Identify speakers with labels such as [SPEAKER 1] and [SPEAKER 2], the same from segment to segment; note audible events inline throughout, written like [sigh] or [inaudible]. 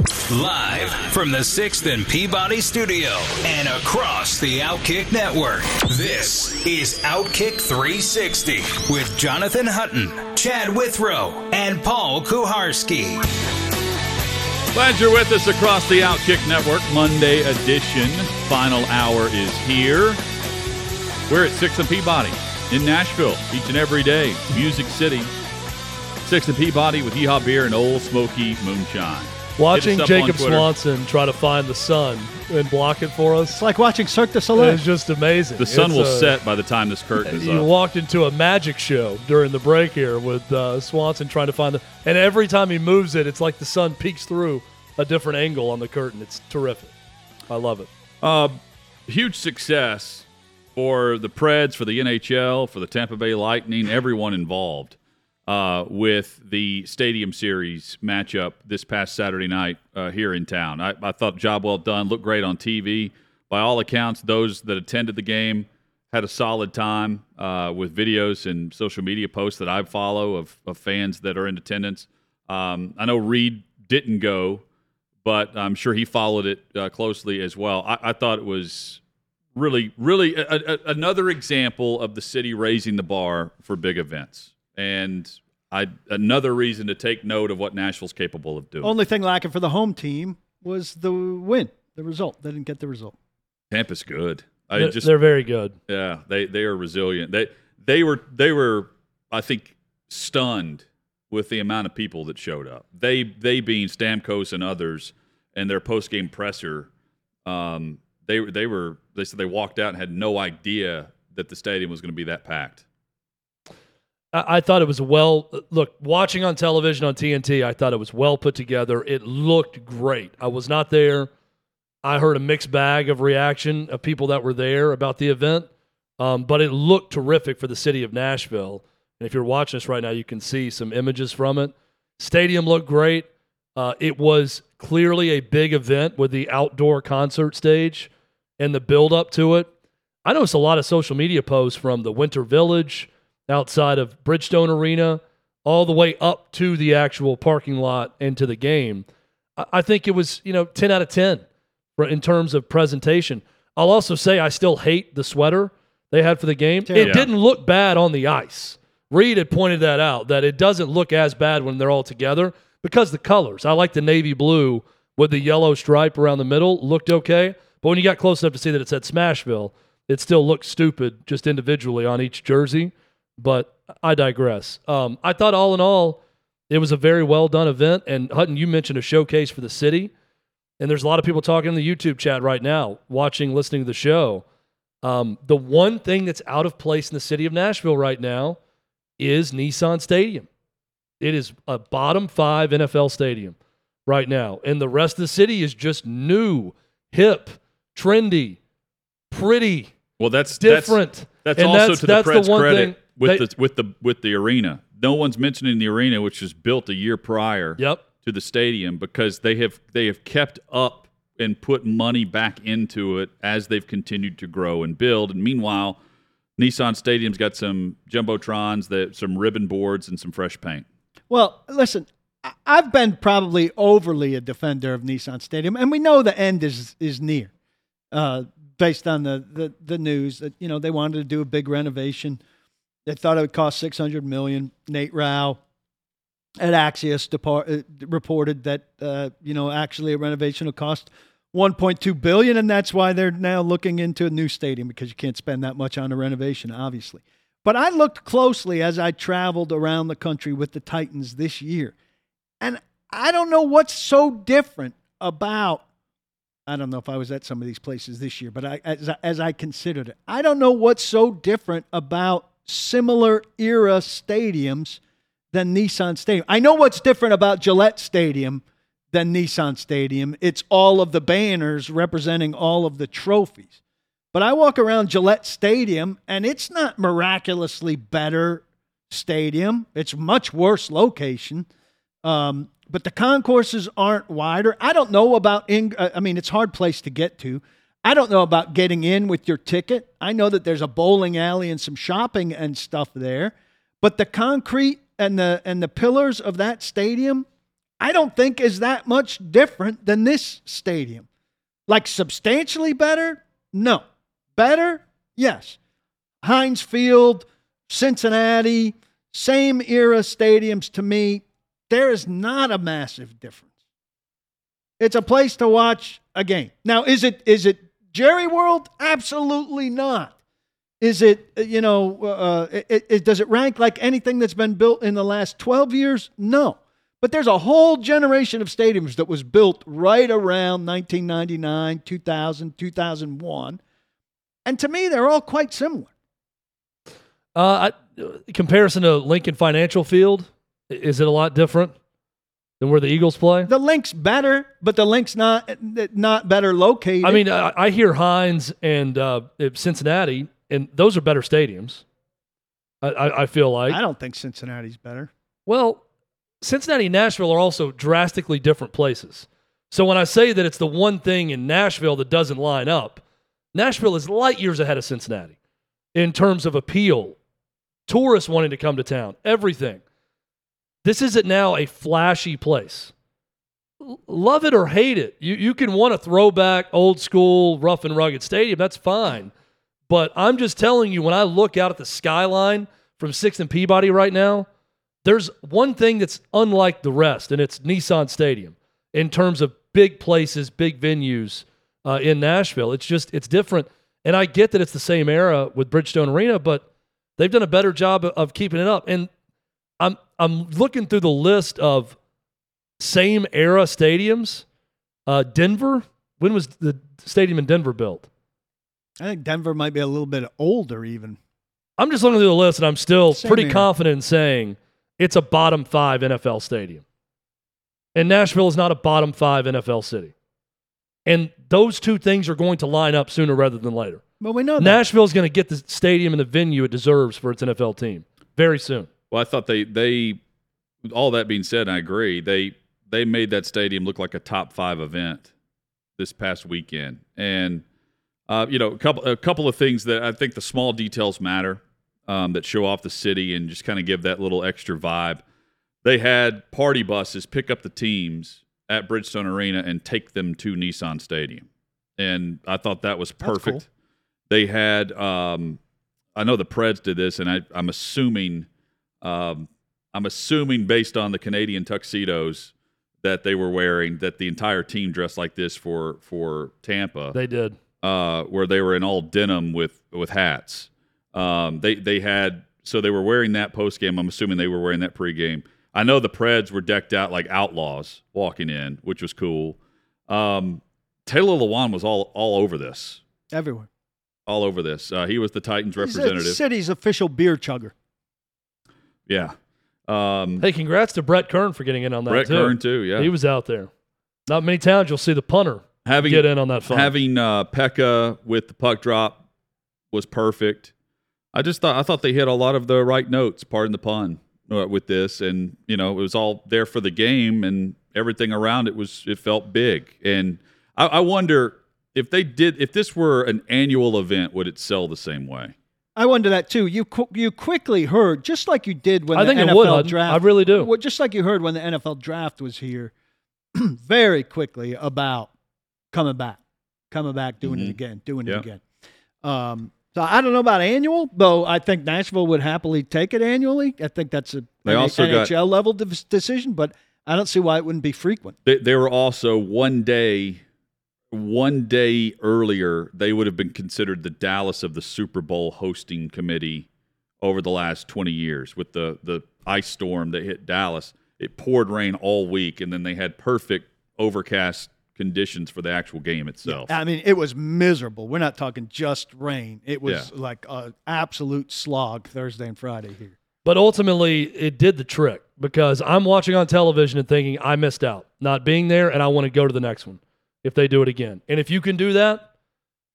[SPEAKER 1] Live from the 6th and Peabody studio and across the Outkick network. This is Outkick 360 with Jonathan Hutton, Chad Withrow, and Paul Kuharsky.
[SPEAKER 2] Glad you're with us across the Outkick Network. Monday edition. Final hour is here. We're at 6th and Peabody in Nashville each and every day. Music City. 6th and Peabody with Yeehaw Beer and Ole Smoky Moonshine.
[SPEAKER 3] Watching
[SPEAKER 2] Hit us up
[SPEAKER 3] Jacob. Swanson try to find the sun and block it for us.
[SPEAKER 4] It's like watching Cirque du Soleil.
[SPEAKER 3] It's just amazing.
[SPEAKER 2] The sun
[SPEAKER 3] It's,
[SPEAKER 2] will
[SPEAKER 3] uh,
[SPEAKER 2] set by the time this curtain is
[SPEAKER 3] You
[SPEAKER 2] up.
[SPEAKER 3] walked into a magic show during the break here with uh, Swanson trying to find the, and every time he moves it, it's like the sun peeks through a different angle on the curtain. It's terrific. I love it.
[SPEAKER 2] Uh, huge success for the Preds, for the NHL, for the Tampa Bay Lightning, everyone involved uh, with the Stadium Series matchup this past Saturday night uh, here in town. I, I thought job well done, looked great on TV. By all accounts, those that attended the game had a solid time uh, with videos and social media posts that I follow of, of fans that are in attendance. Um, I know Reed didn't go, but I'm sure he followed it uh, closely as well. I, I thought it was really, really a, a, another example of the city raising the bar for big events, and I another reason to take note of what Nashville's capable of doing.
[SPEAKER 4] Only thing lacking for the home team was the win, the result. They didn't get the result.
[SPEAKER 2] Tampa's good. I
[SPEAKER 3] They're,
[SPEAKER 2] just
[SPEAKER 3] they're very good.
[SPEAKER 2] yeah, they they are resilient. They they were they were I think stunned with the amount of people that showed up. They they being Stamkos and others and their post game presser. Um, they they were they said they walked out and had no idea that the stadium was going to be that packed.
[SPEAKER 3] I, thought it was well. Look, watching on television on TNT, I thought it was well put together. It looked great. I was not there. I heard a mixed bag of reaction of people that were there about the event, um, but it looked terrific for the city of Nashville. And if you're watching this right now, you can see some images from it. Stadium looked great. Uh, it was clearly a big event with the outdoor concert stage and the build up to it. I noticed a lot of social media posts from the Winter Village outside of Bridgestone Arena all the way up to the actual parking lot and to the game. I, think it was, you know, 10 out of 10 for, in terms of presentation. I'll also say I still hate the sweater they had for the game. It
[SPEAKER 2] Yeah.
[SPEAKER 3] didn't look bad on the ice. Reed had pointed that out, that it doesn't look as bad when they're all together because the colors. I like the navy blue with the yellow stripe around the middle, looked okay. But when you got close enough to see that it said Smashville, it still looked stupid just individually on each jersey. But I digress. Um, I thought all in all, it was a very well done event. And Hutton, you mentioned a showcase for the city. And there's a lot of people talking in the YouTube chat right now, watching, listening to the show. Um, the one thing that's out of place in the city of Nashville right now is Nissan Stadium. It is a bottom five NFL stadium right now. And the rest of the city is just new, hip, trendy, pretty,
[SPEAKER 2] Well, that's
[SPEAKER 3] different.
[SPEAKER 2] That's, that's also
[SPEAKER 3] that's-
[SPEAKER 2] to
[SPEAKER 3] that's
[SPEAKER 2] the
[SPEAKER 3] the
[SPEAKER 2] Preds'
[SPEAKER 3] one
[SPEAKER 2] credit
[SPEAKER 3] thing
[SPEAKER 2] with
[SPEAKER 3] they-
[SPEAKER 2] the with the with the arena. No one's mentioning the arena, which was built a year prior
[SPEAKER 3] Yep.
[SPEAKER 2] to the stadium, because they have they have kept up and put money back into it as they've continued to grow and build. And meanwhile, Nissan Stadium's got some jumbotrons, that some ribbon boards, and some fresh paint.
[SPEAKER 4] Well, listen, I- I've been probably overly a defender of Nissan Stadium, and we know the end is is near, uh, based on the, the the news that you know they wanted to do a big renovation. They thought it would cost six hundred million. Nate Rau at Axios depart, uh, reported that uh, you know actually a renovation will cost 1.2 billion, and that's why they're now looking into a new stadium because you can't spend that much on a renovation, obviously. But I looked closely as I traveled around the country with the Titans this year, and I don't know what's so different about. I don't know if I was at some of these places this year, but I, as, as I considered it, I don't know what's so different about similar era stadiums than Nissan Stadium. I know what's different about Gillette Stadium than Nissan Stadium. It's all of the banners representing all of the trophies. But I walk around Gillette Stadium and it's not miraculously better stadium. It's much worse location. Um, but the concourses aren't wider. I don't know about in. uh, I mean, it's hard place to get to. I don't know about getting in with your ticket. I know that there's a bowling alley and some shopping and stuff there, but the concrete and the and the pillars of that stadium, I don't think is that much different than this stadium. Like substantially better? No. Better? Yes. Heinz Field, Cincinnati, same era stadiums to me, there is not a massive difference. It's a place to watch a game. Now, is it is it Jerry World? Absolutely not. Is it uh, you know uh, it, it, does it rank like anything that's been built in the last 12 years? No. But there's a whole generation of stadiums that was built right around 1999, 2000, 2001. And to me, they're all quite similar.
[SPEAKER 3] Uh, I, comparison to Lincoln Financial Field, is it a lot different than where the Eagles play?
[SPEAKER 4] The Linc's better, but the Linc's not not better located.
[SPEAKER 3] I mean, I, I hear Heinz and uh, Cincinnati, and those are better stadiums. I, I, I feel like
[SPEAKER 4] I don't think Cincinnati's better.
[SPEAKER 3] Well, Cincinnati and Nashville are also drastically different places. So when I say that it's the one thing in Nashville that doesn't line up, Nashville is light years ahead of Cincinnati in terms of appeal, tourists wanting to come to town, everything. This isn't now a flashy place. love it or hate it. You, you can want a throwback, old school, rough and rugged stadium. That's fine. But I'm just telling you, when I look out at the skyline from 6th and Peabody right now, there's one thing that's unlike the rest, and it's Nissan Stadium in terms of big places, big venues uh, in Nashville. It's just, it's different. And I get that it's the same era with Bridgestone Arena, but they've done a better job of keeping it up. And I'm I'm looking through the list of same era stadiums. Uh, Denver. When was the stadium in Denver built?
[SPEAKER 4] I think Denver might be a little bit older, even.
[SPEAKER 3] I'm just looking through the list, and I'm still same pretty era. confident in saying it's a bottom five NFL stadium. And Nashville is not a bottom five NFL city. And those two things are going to line up sooner rather than later.
[SPEAKER 4] Well, we know that.
[SPEAKER 3] Nashville is going to get the stadium and the venue it deserves for its NFL team very soon.
[SPEAKER 2] Well, I thought they they all that being said, I agree. They they made that stadium look like a top five event this past weekend, and uh, you know a couple a couple of things that I think the small details matter um, that show off the city and just kind of give that little extra vibe. They had party buses pick up the teams at Bridgestone Arena and take them to Nissan Stadium, and I thought that was perfect. Cool. They had, um, I know the Preds did this, and I, I'm assuming um, I'm assuming based on the Canadian tuxedos that they were wearing, that the entire team dressed like this for for Tampa.
[SPEAKER 3] They did,
[SPEAKER 2] uh, where they were in all denim with with hats. Um, they they had so they were wearing that post game. I'm assuming they were wearing that pregame. I know the Preds were decked out like outlaws walking in, which was cool. Um, Taylor Lewan was all all over this.
[SPEAKER 4] Everywhere.
[SPEAKER 2] All over this. Uh, he was the Titans representative.
[SPEAKER 4] He's city's official beer chugger.
[SPEAKER 2] Yeah. Um,
[SPEAKER 3] hey, congrats to Brett Kern for getting in on that
[SPEAKER 2] Brett
[SPEAKER 3] too.
[SPEAKER 2] Kern too. Yeah,
[SPEAKER 3] he was out there. Not many towns you'll see the punter having get in on that fun.
[SPEAKER 2] Having uh, Pekka with the puck drop was perfect. I just thought I thought they hit a lot of the right notes. Pardon the pun uh, with this, and you know it was all there for the game, and everything around it was it felt big. And I, I wonder if they did if this were an annual event, would it sell the same way?
[SPEAKER 4] I wonder that too. You qu- you quickly heard, just like you did when
[SPEAKER 3] I
[SPEAKER 4] the
[SPEAKER 3] think
[SPEAKER 4] NFL
[SPEAKER 3] it would,
[SPEAKER 4] draft.
[SPEAKER 3] I really do.
[SPEAKER 4] Well, just like you heard when the NFL draft was here, [clears throat] very quickly about coming back, coming back, doing mm-hmm. it again, doing it again. Um, so I don't know about annual, though. I think Nashville would happily take it annually. I think that's a they also NHL got, level de- decision, but I don't see why it wouldn't be frequent.
[SPEAKER 2] They, they were also one day one day earlier, they would have been considered the Dallas of the Super Bowl hosting committee over the last 20 years with the, the ice storm that hit Dallas. It poured rain all week, and then they had perfect overcast conditions for the actual game itself.
[SPEAKER 4] Yeah, I mean, it was miserable. We're not talking just rain. It was yeah. like an absolute slog Thursday and Friday here.
[SPEAKER 3] But ultimately, it did the trick because I'm watching on television and thinking I missed out not being there, and I want to go to the next one if they do it again. And if you can do that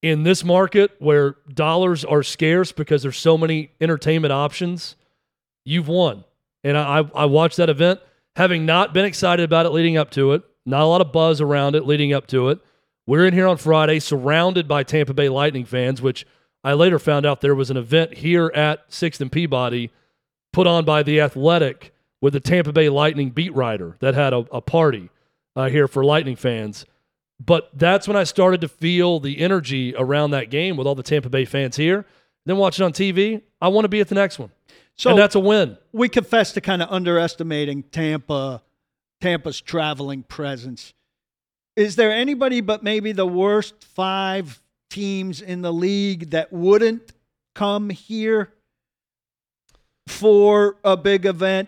[SPEAKER 3] in this market where dollars are scarce because there's so many entertainment options, you've won. And I, I watched that event having not been excited about it leading up to it, not a lot of buzz around it leading up to it. We're in here on Friday surrounded by Tampa Bay Lightning fans, which I later found out there was an event here at 6th and Peabody put on by The Athletic with the Tampa Bay Lightning beat writer that had a, a party uh, here for Lightning fans. But that's when I started to feel the energy around that game with all the Tampa Bay fans here. Then watching on TV, I want to be at the next one. So and that's a win.
[SPEAKER 4] We confess to kind of underestimating Tampa, Tampa's traveling presence. Is there anybody but maybe the worst five teams in the league that wouldn't come here for a big event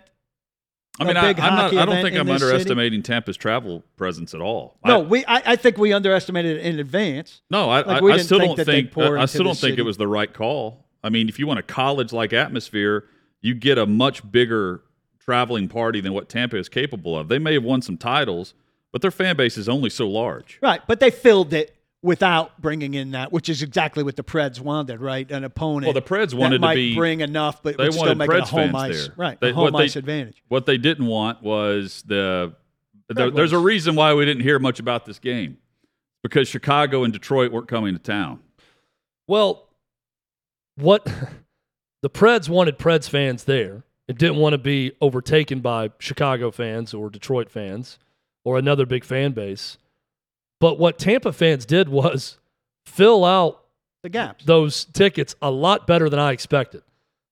[SPEAKER 2] I mean, I, am not. I don't think I'm underestimating city. Tampa's travel presence at all.
[SPEAKER 4] No,
[SPEAKER 2] I,
[SPEAKER 4] we. I, I, think we underestimated it in advance.
[SPEAKER 2] No, I, like I still think don't think. I, still don't think it was the right call. I mean, if you want a college-like atmosphere, you get a much bigger traveling party than what Tampa is capable of. They may have won some titles, but their fan base is only so large.
[SPEAKER 4] Right, but they filled it without bringing in that, which is exactly what the Preds wanted, right? An opponent.
[SPEAKER 2] Well, the Preds wanted
[SPEAKER 4] to
[SPEAKER 2] be
[SPEAKER 4] bring enough, but they wanted still make Preds it a home ice,
[SPEAKER 2] there.
[SPEAKER 4] right?
[SPEAKER 2] They,
[SPEAKER 4] home ice
[SPEAKER 2] they,
[SPEAKER 4] advantage.
[SPEAKER 2] What they didn't want was the. the there's a reason why we didn't hear much about this game, because Chicago and Detroit weren't coming to town.
[SPEAKER 3] Well, what [laughs] the Preds wanted Preds fans there. It didn't want to be overtaken by Chicago fans or Detroit fans or another big fan base. But what Tampa fans did was fill out
[SPEAKER 4] the gaps,
[SPEAKER 3] those tickets a lot better than I expected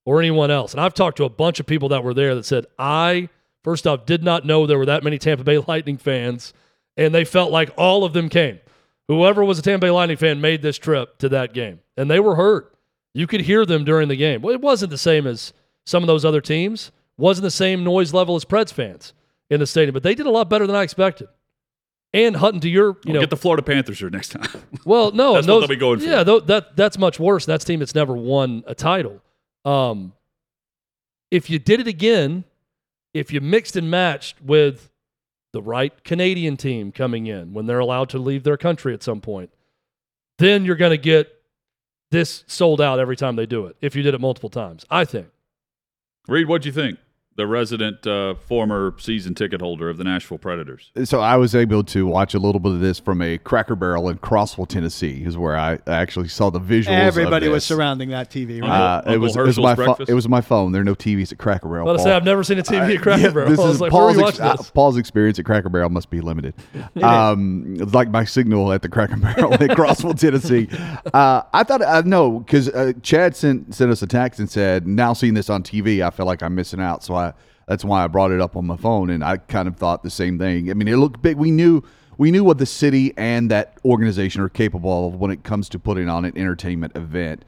[SPEAKER 3] or anyone else. And I've talked to a bunch of people that were there that said, I, first off, did not know there were that many Tampa Bay [laughs] Lightning fans. And they felt like all of them came. Whoever was a Tampa Bay Lightning fan made this trip to that game. And they were hurt. You could hear them during the game. Well, it wasn't the same as some of those other teams, wasn't the same noise level as Preds fans in the stadium, but they did a lot better than I expected. And Hutton, to your, you
[SPEAKER 2] we'll
[SPEAKER 3] know,
[SPEAKER 2] get the Florida Panthers here next time. [laughs]
[SPEAKER 3] Well, no,
[SPEAKER 2] that's
[SPEAKER 3] those,
[SPEAKER 2] what they'll be going for.
[SPEAKER 3] Yeah, that that's much worse. That's team that's never won a title. Um, if you did it again, if you mixed and matched with the right Canadian team coming in when they're allowed to leave their country at some point, then you're going to get this sold out every time they do it. If you did it multiple times, I think.
[SPEAKER 2] Reed, what do you think? The resident uh, former season ticket holder of the Nashville Predators.
[SPEAKER 5] So I was able to watch a little bit of this from a Cracker Barrel in Crossville, Tennessee, is where I actually saw the visuals.
[SPEAKER 4] Everybody was surrounding that TV. Right? Uh,
[SPEAKER 5] it was it was my fo- it was my phone. There are no TVs at Cracker Barrel.
[SPEAKER 3] Well, I say I've never seen a TV uh, at Cracker yeah, Barrel. This is like, Paul's, ex- uh,
[SPEAKER 5] Paul's, experience at Cracker Barrel must be limited. [laughs] um, it's like my signal at the Cracker Barrel in Crossville, Tennessee. [laughs] Uh, I thought I uh, know because Chad sent sent us a text and said, "Now seeing this on TV, I feel like I'm missing out." So I that's why I brought it up on my phone, and I kind of thought the same thing. I mean, it looked big. We knew we knew what the city and that organization are capable of when it comes to putting on an entertainment event.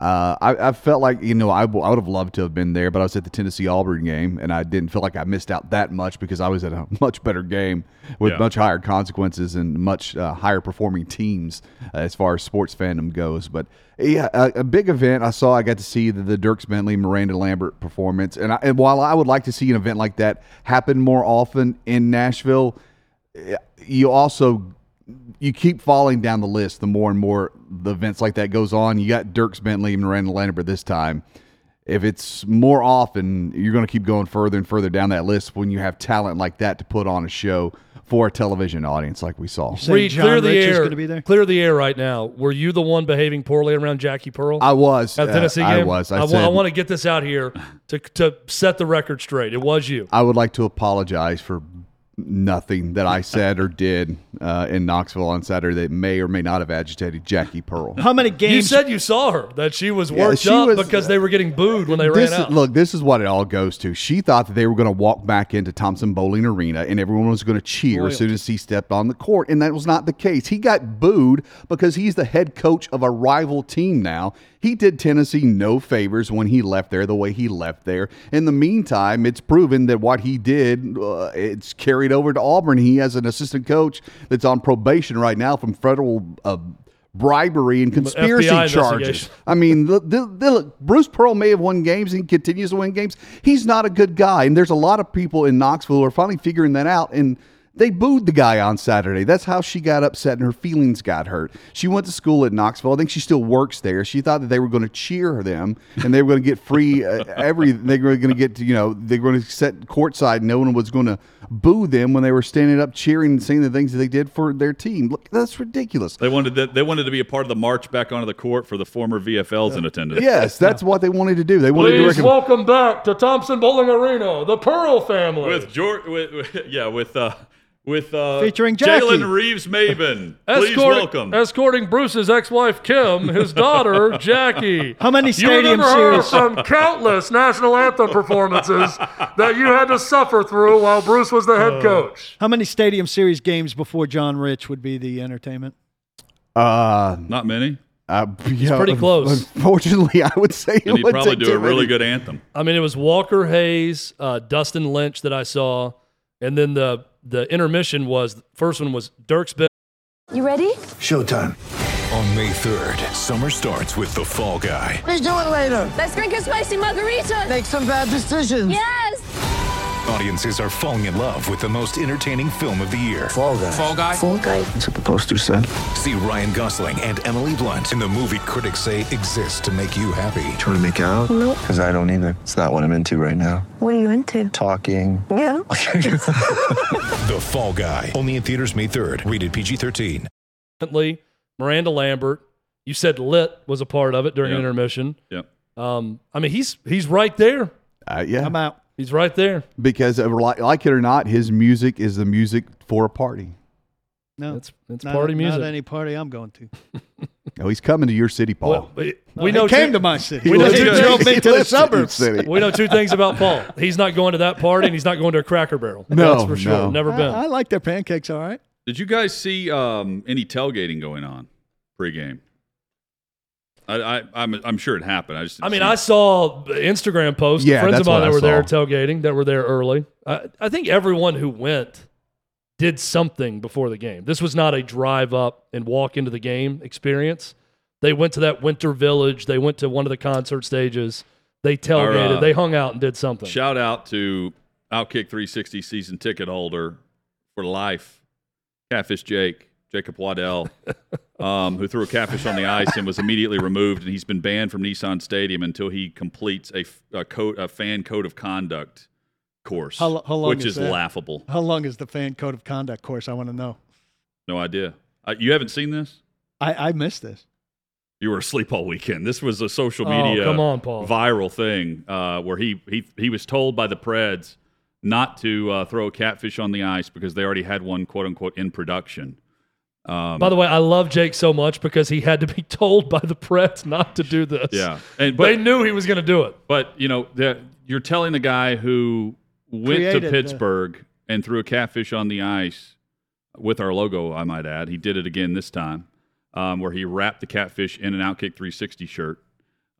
[SPEAKER 5] Uh, I, I, felt like you know I, w- I would have loved to have been there, but I was at the Tennessee Auburn game, and I didn't feel like I missed out that much because I was at a [laughs] much better game with yeah. much higher consequences and much uh, higher performing teams uh, as far as sports fandom goes. But yeah, a, a, big event. I saw. I got to see the, the Dierks Bentley, Miranda Lambert performance, and, I, and while I would like to see an event like that happen more often in Nashville, eh, you also you keep falling down the list the more and more the events like that goes on. You got Dierks Bentley and Miranda Lambert this time. If it's more often, you're going to keep going further and further down that list when you have talent like that to put on a show for a television audience like we saw.
[SPEAKER 3] Reed, clear the air. Clear the air right now. Were you the one behaving poorly around Jackie Pearl?
[SPEAKER 5] I was
[SPEAKER 3] at Tennessee uh, game.
[SPEAKER 5] I was. I,
[SPEAKER 3] I,
[SPEAKER 5] said,
[SPEAKER 3] I want to get this out here to to set the record straight. It was you.
[SPEAKER 5] I would like to apologize for nothing that I said or did uh, in Knoxville on Saturday that may or may not have agitated Jackie Pearl.
[SPEAKER 4] How many games?
[SPEAKER 3] You said you saw her that she was worked yeah, she up was, because they were getting booed when they
[SPEAKER 5] ran
[SPEAKER 3] out.
[SPEAKER 5] Look, this is what it all goes to. She thought that they were going to walk back into Thompson-Boling Arena and everyone was going to cheer Royalty. as soon as he stepped on the court, and that was not the case. He got booed because he's the head coach of a rival team now. He did Tennessee no favors when he left there the way he left there. In the meantime, it's proven that what he did, uh, it's carried over to Auburn. He has an assistant coach that's on probation right now from federal uh, bribery and conspiracy
[SPEAKER 3] FBI
[SPEAKER 5] charges. I mean, the, the, the, look, Bruce Pearl may have won games and continues to win games. He's not a good guy, and there's a lot of people in Knoxville who are finally figuring that out and. They booed the guy on Saturday. That's how she got upset and her feelings got hurt. She went to school at Knoxville. I think she still works there. She thought that they were going to cheer them and they were going to get free uh, every. They were going to get to, you know they were going to set courtside. No one was going to boo them when they were standing up cheering and saying the things that they did for their team. Look, that's ridiculous.
[SPEAKER 2] They wanted that. They wanted to be a part of the march back onto the court for the former VFLs in attendance.
[SPEAKER 5] Yes, that's what they wanted to do. They wanted to
[SPEAKER 3] Please
[SPEAKER 5] recognize.
[SPEAKER 3] welcome back to Thompson-Boling Arena, the Pearl family.
[SPEAKER 2] with George, with, with- yeah, with uh, with uh,
[SPEAKER 4] Featuring Jackie.
[SPEAKER 2] Jalen Reeves Maben. [laughs] Please
[SPEAKER 3] Escorting-
[SPEAKER 2] welcome.
[SPEAKER 3] Escorting Bruce's ex-wife Kim, his daughter [laughs] Jackie.
[SPEAKER 4] How many
[SPEAKER 3] You
[SPEAKER 4] stadium
[SPEAKER 3] remember her
[SPEAKER 4] series?
[SPEAKER 3] from countless national anthem performances that you had to suffer through while Bruce was the head coach.
[SPEAKER 4] How many Stadium Series games before John Rich would be the entertainment?
[SPEAKER 5] Uh,
[SPEAKER 2] Not many.
[SPEAKER 5] uh, yeah,
[SPEAKER 3] pretty close.
[SPEAKER 5] Unfortunately, I would say it
[SPEAKER 2] And he'd
[SPEAKER 5] would
[SPEAKER 2] probably
[SPEAKER 5] take
[SPEAKER 2] do a really
[SPEAKER 5] many.
[SPEAKER 2] good anthem.
[SPEAKER 3] I mean, it was Walker Hayes, uh, Dustin Lynch that I saw, and then the the intermission was the first one was Dierks Ben.
[SPEAKER 6] You ready?
[SPEAKER 7] Showtime.
[SPEAKER 8] On May 3rd, summer starts with The Fall Guy.
[SPEAKER 7] Let's do it later.
[SPEAKER 6] Let's drink a spicy margarita.
[SPEAKER 7] Make some bad decisions.
[SPEAKER 6] Yes.
[SPEAKER 8] Audiences are falling in love with the most entertaining film of the year.
[SPEAKER 7] Fall guy.
[SPEAKER 8] Fall Guy.
[SPEAKER 6] Fall guy.
[SPEAKER 7] That's what the poster said.
[SPEAKER 8] See Ryan Gosling and Emily Blunt in the movie critics say exists to make you happy.
[SPEAKER 7] Trying to make it out?
[SPEAKER 6] Nope.
[SPEAKER 7] Because I don't either. It's not what I'm into right now.
[SPEAKER 6] What are you into?
[SPEAKER 7] Talking.
[SPEAKER 6] Yeah. [laughs]
[SPEAKER 8] The Fall Guy. Only in theaters May 3rd. Rated PG-13.
[SPEAKER 3] Lee, Miranda Lambert. You said Lit was a part of it during
[SPEAKER 2] Yep.
[SPEAKER 3] intermission.
[SPEAKER 2] Yep.
[SPEAKER 3] Um, I mean, he's he's right there.
[SPEAKER 5] Uh, yeah,
[SPEAKER 4] I'm out.
[SPEAKER 3] He's right there.
[SPEAKER 5] because like, like it or not, his music is the music for a party.
[SPEAKER 4] No,
[SPEAKER 3] It's it's
[SPEAKER 4] not,
[SPEAKER 3] party music.
[SPEAKER 4] Not any party I'm going to. [laughs]
[SPEAKER 5] Oh, he's coming to your city, Paul.
[SPEAKER 3] Well, we,
[SPEAKER 4] No,
[SPEAKER 3] we
[SPEAKER 4] he
[SPEAKER 3] know
[SPEAKER 4] came
[SPEAKER 3] two,
[SPEAKER 4] to my city.
[SPEAKER 3] We know two
[SPEAKER 5] in-
[SPEAKER 3] things.
[SPEAKER 4] drove me to the
[SPEAKER 5] lives in your
[SPEAKER 4] suburbs.
[SPEAKER 5] city. [laughs]
[SPEAKER 3] we know two things about Paul. He's not going to that party, and he's not going to a Cracker Barrel.
[SPEAKER 5] No,
[SPEAKER 3] that's for sure.
[SPEAKER 5] no.
[SPEAKER 3] Never been.
[SPEAKER 4] I, I like their pancakes. All right.
[SPEAKER 2] Did you guys see um, any tailgating going on pregame? I, I, I'm, I'm sure it happened. I just.
[SPEAKER 3] I mean,
[SPEAKER 2] see
[SPEAKER 3] I
[SPEAKER 2] it.
[SPEAKER 3] saw Instagram posts.
[SPEAKER 5] Yeah,
[SPEAKER 3] friends of mine that
[SPEAKER 5] I
[SPEAKER 3] were there tailgating, that were there early. I, I think everyone who went did something before the game. This was not a drive up and walk into the game experience. They went to that winter village. They went to one of the concert stages. They tailgated.
[SPEAKER 2] uh,
[SPEAKER 3] they hung out and did something.
[SPEAKER 2] Shout out to Outkick 360 season ticket holder for life, Catfish Jake, Jacob Waddell, [laughs] um, who threw a catfish on the ice and was immediately removed, and he's been banned from Nissan Stadium until he completes a, f- a code, a fan code of conduct course,
[SPEAKER 4] How how long
[SPEAKER 2] which
[SPEAKER 4] is
[SPEAKER 2] is, laughable.
[SPEAKER 4] How long is the fan code of conduct course? I want to know.
[SPEAKER 2] No idea. Uh, you haven't seen this?
[SPEAKER 4] I, I missed this.
[SPEAKER 2] You were asleep all weekend. This was a social
[SPEAKER 3] Oh,
[SPEAKER 2] media
[SPEAKER 3] come on, Paul.
[SPEAKER 2] viral thing uh, where he, he he was told by the Preds not to uh, throw a catfish on the ice because they already had one quote unquote in production. Um,
[SPEAKER 3] By the way, I love Jake so much because he had to be [laughs] told by the press not to do this.
[SPEAKER 2] yeah, and
[SPEAKER 3] they knew he was going to do it.
[SPEAKER 2] but you know you're telling the guy who went
[SPEAKER 4] Created
[SPEAKER 2] to
[SPEAKER 4] the-
[SPEAKER 2] Pittsburgh and threw a catfish on the ice with our logo. I might add, he did it again this time, um, where he wrapped the catfish in an Outkick 360 shirt.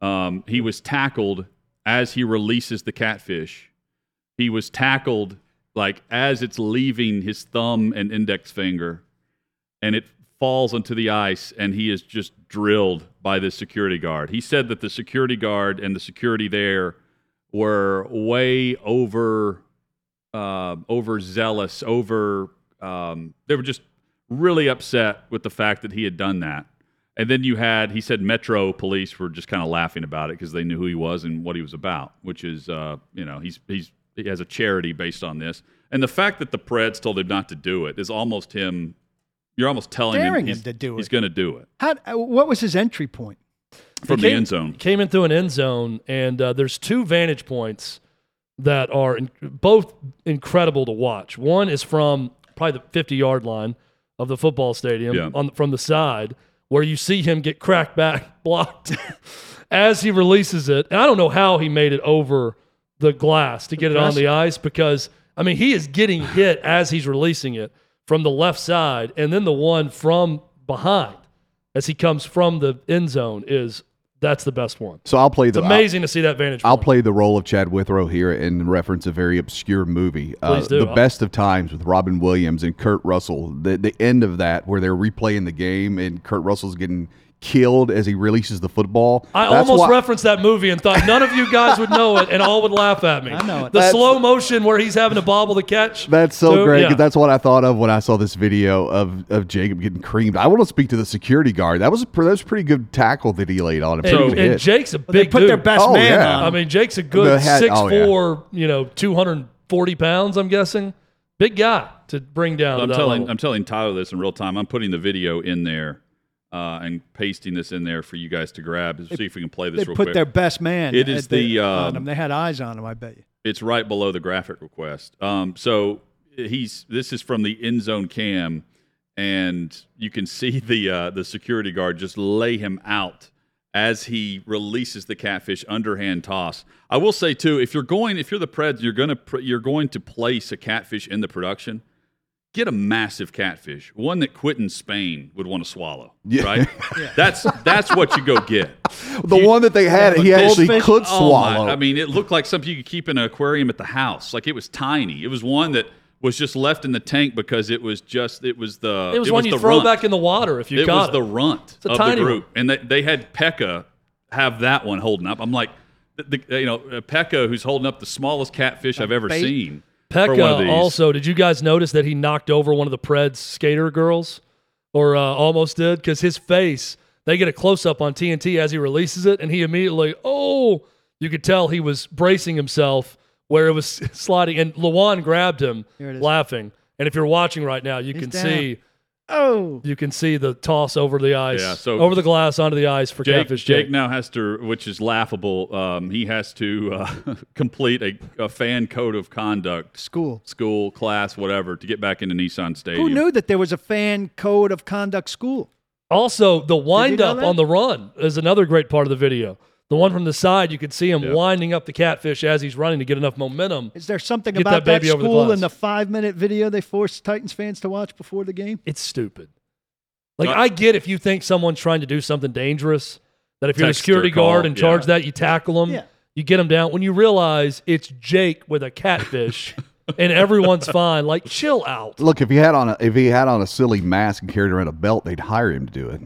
[SPEAKER 2] Um, he was tackled as he releases the catfish. He was tackled like as it's leaving his thumb and index finger, and it falls onto the ice, and he is just drilled by this security guard. He said that the security guard and the security there were way over uh, overzealous, over um, they were just really upset with the fact that he had done that. And then you had, he said, Metro police were just kind of laughing about it because they knew who he was and what he was about, which is, uh, you know, he's he's he has a charity based on this. And the fact that the Preds told him not to do it is almost him. You're almost telling
[SPEAKER 4] Daring
[SPEAKER 2] him,
[SPEAKER 4] him
[SPEAKER 2] he's,
[SPEAKER 4] to do it.
[SPEAKER 2] He's going to do it
[SPEAKER 4] How, uh, what was his entry point?
[SPEAKER 2] from
[SPEAKER 3] He
[SPEAKER 2] the
[SPEAKER 3] came-
[SPEAKER 2] end zone.
[SPEAKER 3] Came in through an end zone, and uh, there's two vantage points that are in, both incredible to watch. One is from probably the 50 yard line of the football stadium
[SPEAKER 2] Yeah.
[SPEAKER 3] on from the side, where you see him get cracked back, [laughs] blocked [laughs] as he releases it. And I don't know how he made it over the glass to get it on the ice because I mean he is getting hit as he's releasing it from the left side, and then the one from behind as he comes from the end zone is That's the best one.
[SPEAKER 5] So I'll play
[SPEAKER 3] It's
[SPEAKER 5] the
[SPEAKER 3] amazing to see that vantage.
[SPEAKER 5] I'll
[SPEAKER 3] point.
[SPEAKER 5] play the role of Chad Withrow here and reference a very obscure movie, uh. The Best of Times with Robin Williams and Kurt Russell. The the end of that where they're replaying the game and Kurt Russell's getting killed as he releases the football.
[SPEAKER 3] I
[SPEAKER 5] That's
[SPEAKER 3] almost
[SPEAKER 5] why-
[SPEAKER 3] referenced that movie and thought none of you guys would know it, and all would laugh at me.
[SPEAKER 4] I know it.
[SPEAKER 3] The
[SPEAKER 5] That's-
[SPEAKER 3] slow motion where he's having to bobble the catch.
[SPEAKER 5] That's so
[SPEAKER 3] too.
[SPEAKER 5] great.
[SPEAKER 3] Yeah.
[SPEAKER 5] 'cause That's what I thought of when I saw this video of, of Jacob getting creamed. I want to speak to the security guard. That was a, pre- that was a pretty good tackle that he laid on him.
[SPEAKER 3] and,
[SPEAKER 5] good
[SPEAKER 3] and
[SPEAKER 5] hit.
[SPEAKER 3] Jake's a
[SPEAKER 4] But they put
[SPEAKER 3] dude.
[SPEAKER 4] their best
[SPEAKER 5] Oh,
[SPEAKER 4] man
[SPEAKER 5] yeah.
[SPEAKER 4] on.
[SPEAKER 3] I mean, Jake's a
[SPEAKER 5] The
[SPEAKER 3] good
[SPEAKER 5] head-
[SPEAKER 3] six
[SPEAKER 5] oh, yeah.
[SPEAKER 3] four, you know, two hundred forty pounds. I'm guessing, big guy to bring down. to
[SPEAKER 2] I'm
[SPEAKER 3] that
[SPEAKER 2] telling
[SPEAKER 3] level.
[SPEAKER 2] I'm telling Tyler this in real time. I'm putting the video in there uh, and pasting this in there for you guys to grab. See if we can play this
[SPEAKER 4] they
[SPEAKER 2] real
[SPEAKER 4] put
[SPEAKER 2] quick.
[SPEAKER 4] their best man.
[SPEAKER 2] It is
[SPEAKER 4] the,
[SPEAKER 2] the,
[SPEAKER 4] on
[SPEAKER 2] um.
[SPEAKER 4] They had eyes on him. I bet you.
[SPEAKER 2] it's right below the graphic request. Um, so he's this is from the end zone cam, and you can see [laughs] the uh, the security guard just lay him out as he releases the catfish underhand toss. I will say too, if you're going, if you're the Preds, you're gonna pr- you're going to place a catfish in the production. Get a massive catfish, one that Quentin Spain would want to swallow.
[SPEAKER 5] Yeah.
[SPEAKER 2] Right? [laughs] That's that's what you go get.
[SPEAKER 5] the one that they had, he
[SPEAKER 4] Yeah,
[SPEAKER 5] actually
[SPEAKER 4] goldfish.
[SPEAKER 5] could
[SPEAKER 2] Oh, my-
[SPEAKER 5] swallow.
[SPEAKER 2] I mean, it looked like something you could keep in an aquarium at the house. Like it was tiny. It was one that was just left in the tank because it was just it was the
[SPEAKER 3] it was one you throw
[SPEAKER 2] runt.
[SPEAKER 3] back in the water if you
[SPEAKER 2] it
[SPEAKER 3] caught
[SPEAKER 2] was the runt
[SPEAKER 3] a
[SPEAKER 2] of the
[SPEAKER 3] tiny
[SPEAKER 2] group, and they, they had Pekka have that one holding up. I'm like, the, the, you know, uh, Pekka who's holding up the smallest catfish I've ever
[SPEAKER 4] bait.
[SPEAKER 2] seen. For
[SPEAKER 3] Pekka also. Did you guys notice that he knocked over one of the Preds skater girls, or uh, almost did? Because his face, they get a close up on TNT as he releases it, and he immediately, oh, you could tell he was bracing himself where it was [laughs] sliding, and Lewan grabbed him,
[SPEAKER 4] Here it is.
[SPEAKER 3] laughing. And if you're watching right now, you
[SPEAKER 4] He's
[SPEAKER 3] can
[SPEAKER 4] down.
[SPEAKER 3] see
[SPEAKER 4] Oh,
[SPEAKER 3] you can see the toss over the ice,
[SPEAKER 2] Yeah, so-
[SPEAKER 3] over the glass onto the ice for
[SPEAKER 2] Jake,
[SPEAKER 3] Catfish
[SPEAKER 2] Jake
[SPEAKER 3] Jake.
[SPEAKER 2] now has to, which is laughable. Um, he has to uh, [laughs] complete a, a fan code of conduct,
[SPEAKER 4] school.
[SPEAKER 2] school, class, whatever, to get back into Nissan Stadium.
[SPEAKER 4] Who knew that there was a fan code of conduct school?
[SPEAKER 3] Also, the wind
[SPEAKER 4] know
[SPEAKER 3] up
[SPEAKER 4] that?
[SPEAKER 3] on the run is another great part of the video. The one from the side, you can see him
[SPEAKER 2] Yeah.
[SPEAKER 3] winding up the catfish as he's running to get enough momentum.
[SPEAKER 4] Is there something about
[SPEAKER 3] that
[SPEAKER 4] that,
[SPEAKER 3] baby over the
[SPEAKER 4] school in the five minute video they forced Titans fans to watch before the game?
[SPEAKER 3] It's stupid. Like
[SPEAKER 2] Uh,
[SPEAKER 3] I get if you think someone's trying to do something dangerous, that if you're a security guard
[SPEAKER 2] call,
[SPEAKER 3] in charge
[SPEAKER 2] yeah.
[SPEAKER 3] that, you tackle them,
[SPEAKER 4] Yeah.
[SPEAKER 3] you get them down. When you realize it's Jake with a catfish [laughs] and everyone's fine, like chill out.
[SPEAKER 5] Look, if he had on a if he had on a silly mask and carried around a belt, they'd hire him to do it.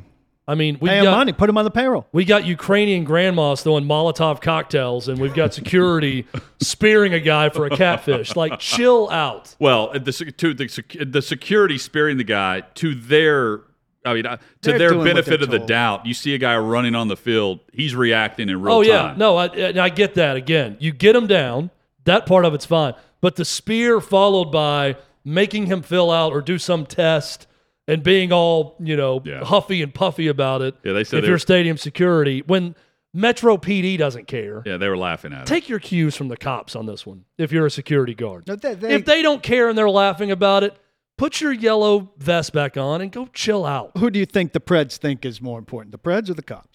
[SPEAKER 3] I mean, we
[SPEAKER 4] Pay
[SPEAKER 3] got
[SPEAKER 4] money, put him on the payroll.
[SPEAKER 3] We got Ukrainian grandmas throwing Molotov cocktails, and we've got security [laughs] spearing a guy for a catfish. Like, chill out.
[SPEAKER 2] Well, the to the the security spearing the guy to their, I mean, uh, to
[SPEAKER 4] They're
[SPEAKER 2] their benefit
[SPEAKER 4] they're
[SPEAKER 2] of the doubt. You see a guy running on the field, he's reacting in real
[SPEAKER 3] oh
[SPEAKER 2] time.
[SPEAKER 3] yeah, no, I, I get that. Again, you get him down. That part of it's fine, but the spear followed by making him fill out or do some test and being all you know
[SPEAKER 2] Yeah.
[SPEAKER 3] huffy and puffy about it.
[SPEAKER 2] Yeah, they said
[SPEAKER 3] if
[SPEAKER 2] they
[SPEAKER 3] you're stadium security when Metro PD doesn't care.
[SPEAKER 2] Yeah, they were laughing at it.
[SPEAKER 3] Take your cues from the cops on this one. If you're a security guard.
[SPEAKER 4] No, they- they-
[SPEAKER 3] if they don't care and they're laughing about it, put your yellow vest back on and go chill out.
[SPEAKER 4] Who do you think the Preds think is more important, the Preds or the cops?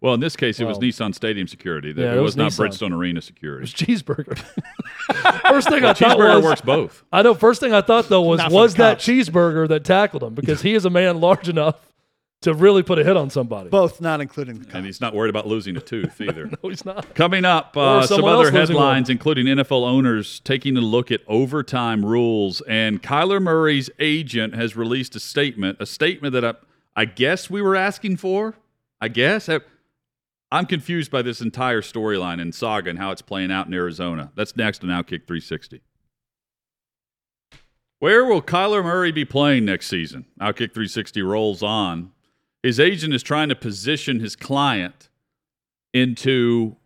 [SPEAKER 2] Well, in this case, it was
[SPEAKER 3] Well-
[SPEAKER 2] Nissan Stadium security.
[SPEAKER 3] Yeah,
[SPEAKER 2] it,
[SPEAKER 3] it
[SPEAKER 2] was,
[SPEAKER 3] was
[SPEAKER 2] not
[SPEAKER 3] Nissan.
[SPEAKER 2] Bridgestone Arena
[SPEAKER 3] It
[SPEAKER 2] security.
[SPEAKER 3] was cheeseburger. [laughs] first thing I thought was
[SPEAKER 2] Cheeseburger
[SPEAKER 3] was,
[SPEAKER 2] works both.
[SPEAKER 3] I know. First thing I thought though was
[SPEAKER 4] Not for
[SPEAKER 3] was that
[SPEAKER 4] cops.
[SPEAKER 3] cheeseburger that tackled him because he is a man large enough to really put a hit on somebody.
[SPEAKER 4] Both not including the cops.
[SPEAKER 2] And he's not worried about losing a tooth [laughs] either.
[SPEAKER 3] no, he's not.
[SPEAKER 2] Coming up, uh, some
[SPEAKER 3] someone
[SPEAKER 2] other
[SPEAKER 3] else losing
[SPEAKER 2] headlines, including NFL owners taking a look at overtime rules. And Kyler Murray's agent has released a statement, a statement that I, I guess we were asking for. I guess. I, I'm confused by this entire storyline and saga and how it's playing out in Arizona. That's next on Outkick 360. Where will Kyler Murray be playing next season? Outkick 360 rolls on. His agent is trying to position his client into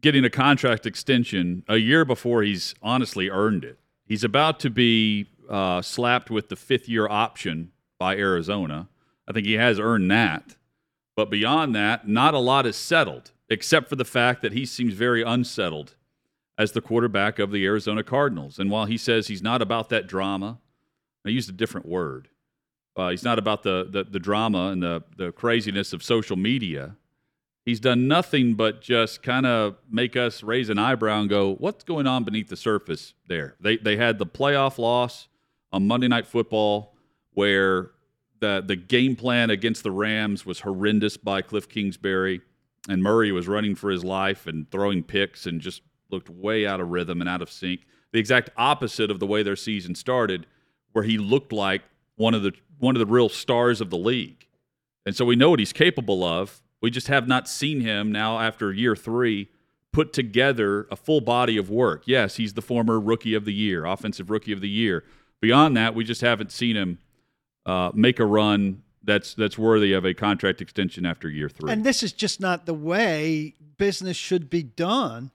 [SPEAKER 2] getting a contract extension a year before he's honestly earned it. He's about to be uh, slapped with the fifth year option by Arizona. I think he has earned that. But beyond that, not a lot is settled, except for the fact that he seems very unsettled as the quarterback of the Arizona Cardinals. And while he says he's not about that drama, I used a different word. Uh, he's not about the, the, the drama and the, the craziness of social media. He's done nothing but just kind of make us raise an eyebrow and go, what's going on beneath the surface there? They, they had the playoff loss on Monday Night Football where the, the game plan against the Rams was horrendous by Cliff Kingsbury. and Murray was running for his life and throwing picks and just looked way out of rhythm and out of sync. The exact opposite of the way their season started, where he looked like one of the one of the real stars of the league. And so we know what he's capable of. We just have not seen him now after year three put together a full body of work. Yes, he's the former rookie of the year, offensive rookie of the year. Beyond that, we just haven't seen him uh, make a run that's that's worthy of a contract extension after year three.
[SPEAKER 4] And this is just not the way business should be done.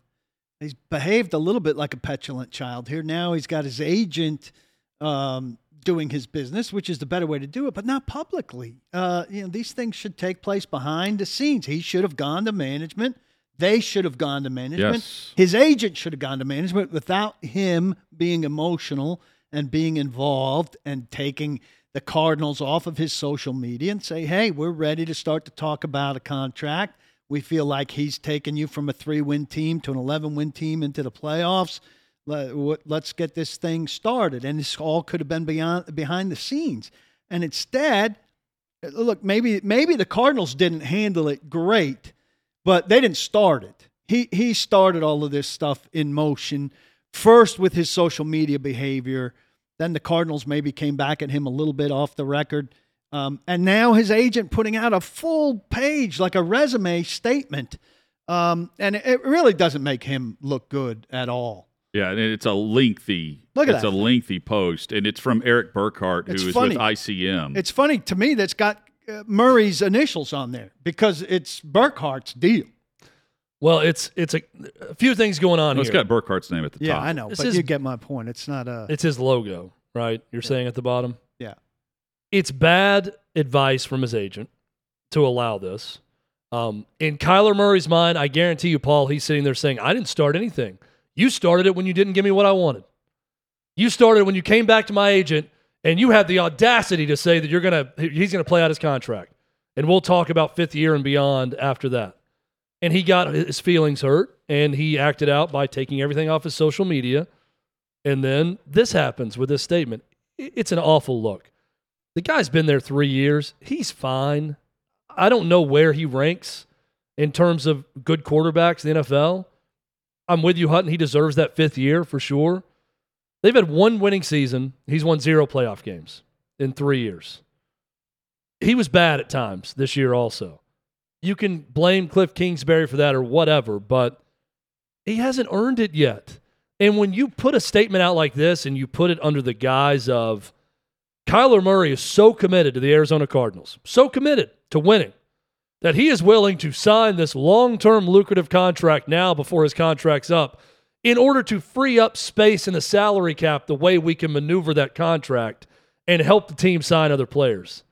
[SPEAKER 4] He's behaved a little bit like a petulant child here. Now he's got his agent um, doing his business, which is the better way to do it, but not publicly. Uh, you know, these things should take place behind the scenes. He should have gone to management. They should have gone to management.
[SPEAKER 2] Yes.
[SPEAKER 4] His agent should have gone to management without him being emotional and being involved and taking the Cardinals off of his social media and say, hey, we're ready to start to talk about a contract. We feel like he's taken you from a three win team to an 11 win team into the playoffs. Let's get this thing started. And this all could have been beyond, behind the scenes. And instead, look, maybe maybe the Cardinals didn't handle it great, but they didn't start it. He he started all of this stuff in motion first with his social media behavior. Then the Cardinals maybe came back at him a little bit off the record. Um, and now his agent putting out a full page, like a resume statement. Um, and it, really doesn't make him look good at all.
[SPEAKER 2] yeah, and it's a lengthy
[SPEAKER 4] Look at
[SPEAKER 2] it's
[SPEAKER 4] that
[SPEAKER 2] a lengthy post, and it's from Erik Burkhardt, who
[SPEAKER 4] It's
[SPEAKER 2] is
[SPEAKER 4] funny.
[SPEAKER 2] with ICM.
[SPEAKER 4] It's funny to me that's got uh, Murray's initials on there because it's Burkhardt's deal.
[SPEAKER 3] Well, it's it's a, a few things going on
[SPEAKER 2] Oh, it's
[SPEAKER 3] here.
[SPEAKER 2] got Burkhardt's name at the
[SPEAKER 4] Yeah,
[SPEAKER 2] top.
[SPEAKER 4] I know,
[SPEAKER 3] This
[SPEAKER 4] but
[SPEAKER 3] is-
[SPEAKER 4] you get my point. It's not a
[SPEAKER 3] It's his logo, right? You're saying at the bottom.
[SPEAKER 4] yeah.
[SPEAKER 3] It's bad advice from his agent to allow this. Um, in Kyler Murray's mind, I guarantee you, Paul, he's sitting there saying, "I didn't start anything. You started it when you didn't give me what I wanted. You started when you came back to my agent and you had the audacity to say that you're gonna he's gonna play out his contract, and we'll talk about fifth year and beyond after that." And he got his feelings hurt, and he acted out by taking everything off his social media. And then this happens with this statement. It's an awful look. The guy's been there three years. He's fine. I don't know where he ranks in terms of good quarterbacks in the NFL. I'm with you, Hutton. He deserves that fifth year for sure. They've had one winning season. He's won zero playoff games in three years. He was bad at times this year, also. You can blame Cliff Kingsbury for that or whatever, but he hasn't earned it yet. And when you put a statement out like this and you put it under the guise of Kyler Murray is so committed to the Arizona Cardinals, so committed to winning, that he is willing to sign this long term lucrative contract now before his contract's up in order to free up space in the salary cap the way we can maneuver that contract and help the team sign other players.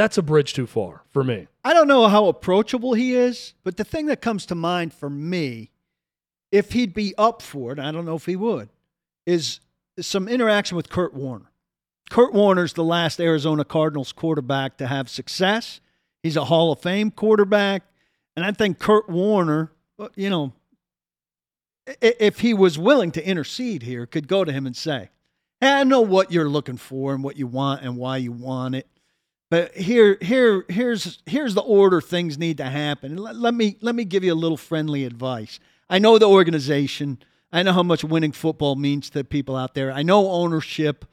[SPEAKER 3] That's a bridge too far for me.
[SPEAKER 4] I don't know how approachable he is, but the thing that comes to mind for me, if he'd be up for it, I don't know if he would, is some interaction with Kurt Warner. Kurt Warner's the last Arizona Cardinals quarterback to have success. He's a Hall of Fame quarterback. And I think Kurt Warner, uh, you know, if he was willing to intercede here, could go to him and say, hey, I know what you're looking for and what you want and why you want it. But here, here, here's here's the order things need to happen. Let, let me let me give you a little friendly advice. I know the organization. I know how much winning football means to people out there. I know ownership.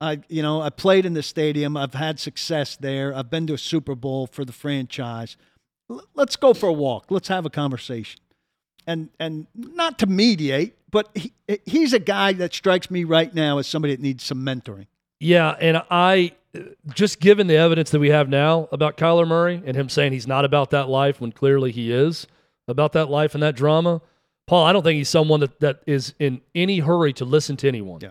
[SPEAKER 4] I you know I played in the stadium. I've had success there. I've been to a Super Bowl for the franchise. L- let's go for a walk. Let's have a conversation. And and not to mediate, but he, he's a guy that strikes me right now as somebody that needs some mentoring.
[SPEAKER 3] Yeah, and I just given the evidence that we have now about Kyler Murray and him saying he's not about that life when clearly he is about that life and that drama. Paul, I don't think he's someone that, that is in any hurry to listen to anyone.
[SPEAKER 4] Yeah.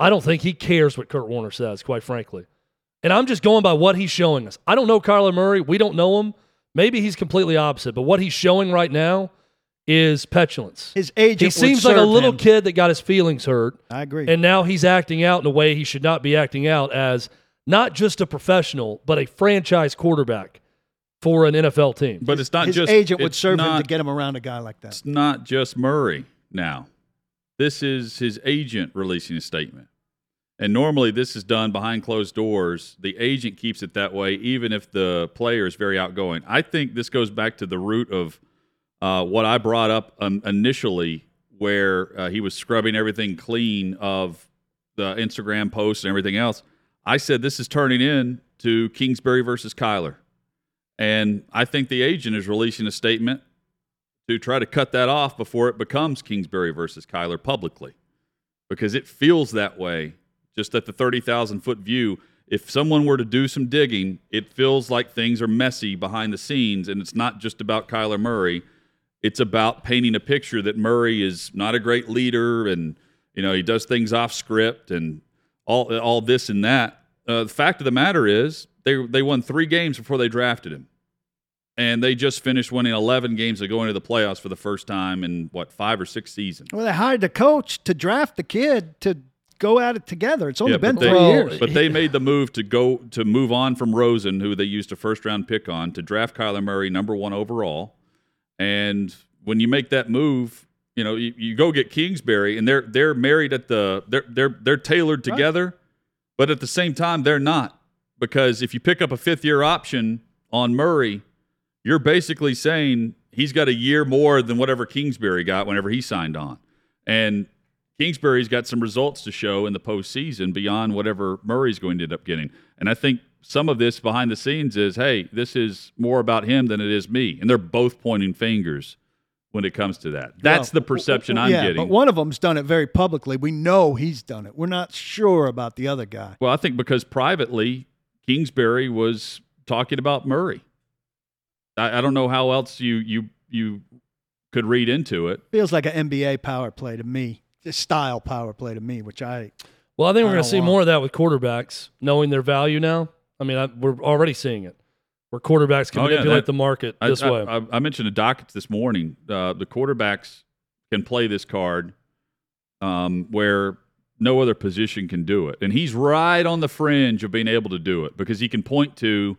[SPEAKER 3] I don't think he cares what Kurt Warner says, quite frankly. And I'm just going by what he's showing us. I don't know Kyler Murray. We don't know him. Maybe he's completely opposite, but what he's showing right now is petulance.
[SPEAKER 4] His agent
[SPEAKER 3] He
[SPEAKER 4] would
[SPEAKER 3] seems like a little
[SPEAKER 4] him.
[SPEAKER 3] kid that got his feelings hurt.
[SPEAKER 4] I agree.
[SPEAKER 3] And now he's acting out in a way he should not be acting out as not just a professional, but a franchise quarterback for an NFL team.
[SPEAKER 2] But it's not
[SPEAKER 4] his
[SPEAKER 2] just
[SPEAKER 4] agent would
[SPEAKER 2] it's
[SPEAKER 4] serve him to get him around a guy like that.
[SPEAKER 2] It's not just Murray now. This is his agent releasing a statement. And normally this is done behind closed doors. The agent keeps it that way, even if the player is very outgoing. I think this goes back to the root of uh, what I brought up um, initially, where uh, he was scrubbing everything clean of the Instagram posts and everything else. I said this is turning in to Kingsbury versus Kyler. And I think the agent is releasing a statement to try to cut that off before it becomes Kingsbury versus Kyler publicly because it feels that way just at the 30,000 foot view. If someone were to do some digging, it feels like things are messy behind the scenes, and it's not just about Kyler Murray. It's about painting a picture that Murray is not a great leader, and you know he does things off script, and all all this and that. Uh, the fact of the matter is, they they won three games before they drafted him, and they just finished winning 11 games of going to the playoffs for the first time in what five or six seasons.
[SPEAKER 4] Well, they hired the coach to draft the kid to go at it together. It's only
[SPEAKER 2] Yeah,
[SPEAKER 4] been three
[SPEAKER 2] they-
[SPEAKER 4] years.
[SPEAKER 2] But they made the move to go to move on from Rosen, who they used a first round pick on, to draft Kyler Murray number one overall. And when you make that move, you know you, you go get Kingsbury, and they're they're married at the they're they're they're tailored together, but at the same time they're not. Because if you pick up a fifth year option on Murray, you're basically saying he's got a year more than whatever Kingsbury got whenever he signed on, and Kingsbury's got some results to show in the postseason beyond whatever Murray's going to end up getting. And I think some of this behind the scenes is, hey, this is more about him than it is me. And they're both pointing fingers when it comes to that. That's
[SPEAKER 4] Well,
[SPEAKER 2] the perception I'm
[SPEAKER 4] yeah,
[SPEAKER 2] getting.
[SPEAKER 4] But one of them's done it very publicly. We know he's done it. We're not sure about the other guy.
[SPEAKER 2] well, I think because privately, Kingsbury was talking about Murray. I, I don't know how else you you you could read into it.
[SPEAKER 4] Feels like an NBA power play to me, just style power play to me, which I
[SPEAKER 3] Well, I think we're going to see
[SPEAKER 4] want-
[SPEAKER 3] more of that with quarterbacks, knowing their value now. I mean, I, we're already seeing it, where quarterbacks can
[SPEAKER 2] Oh, yeah,
[SPEAKER 3] manipulate
[SPEAKER 2] that-
[SPEAKER 3] the market this
[SPEAKER 2] I-
[SPEAKER 3] way.
[SPEAKER 2] I, I mentioned a docket this morning. Uh, the quarterbacks can play this card um, where no other position can do it, and he's right on the fringe of being able to do it because he can point to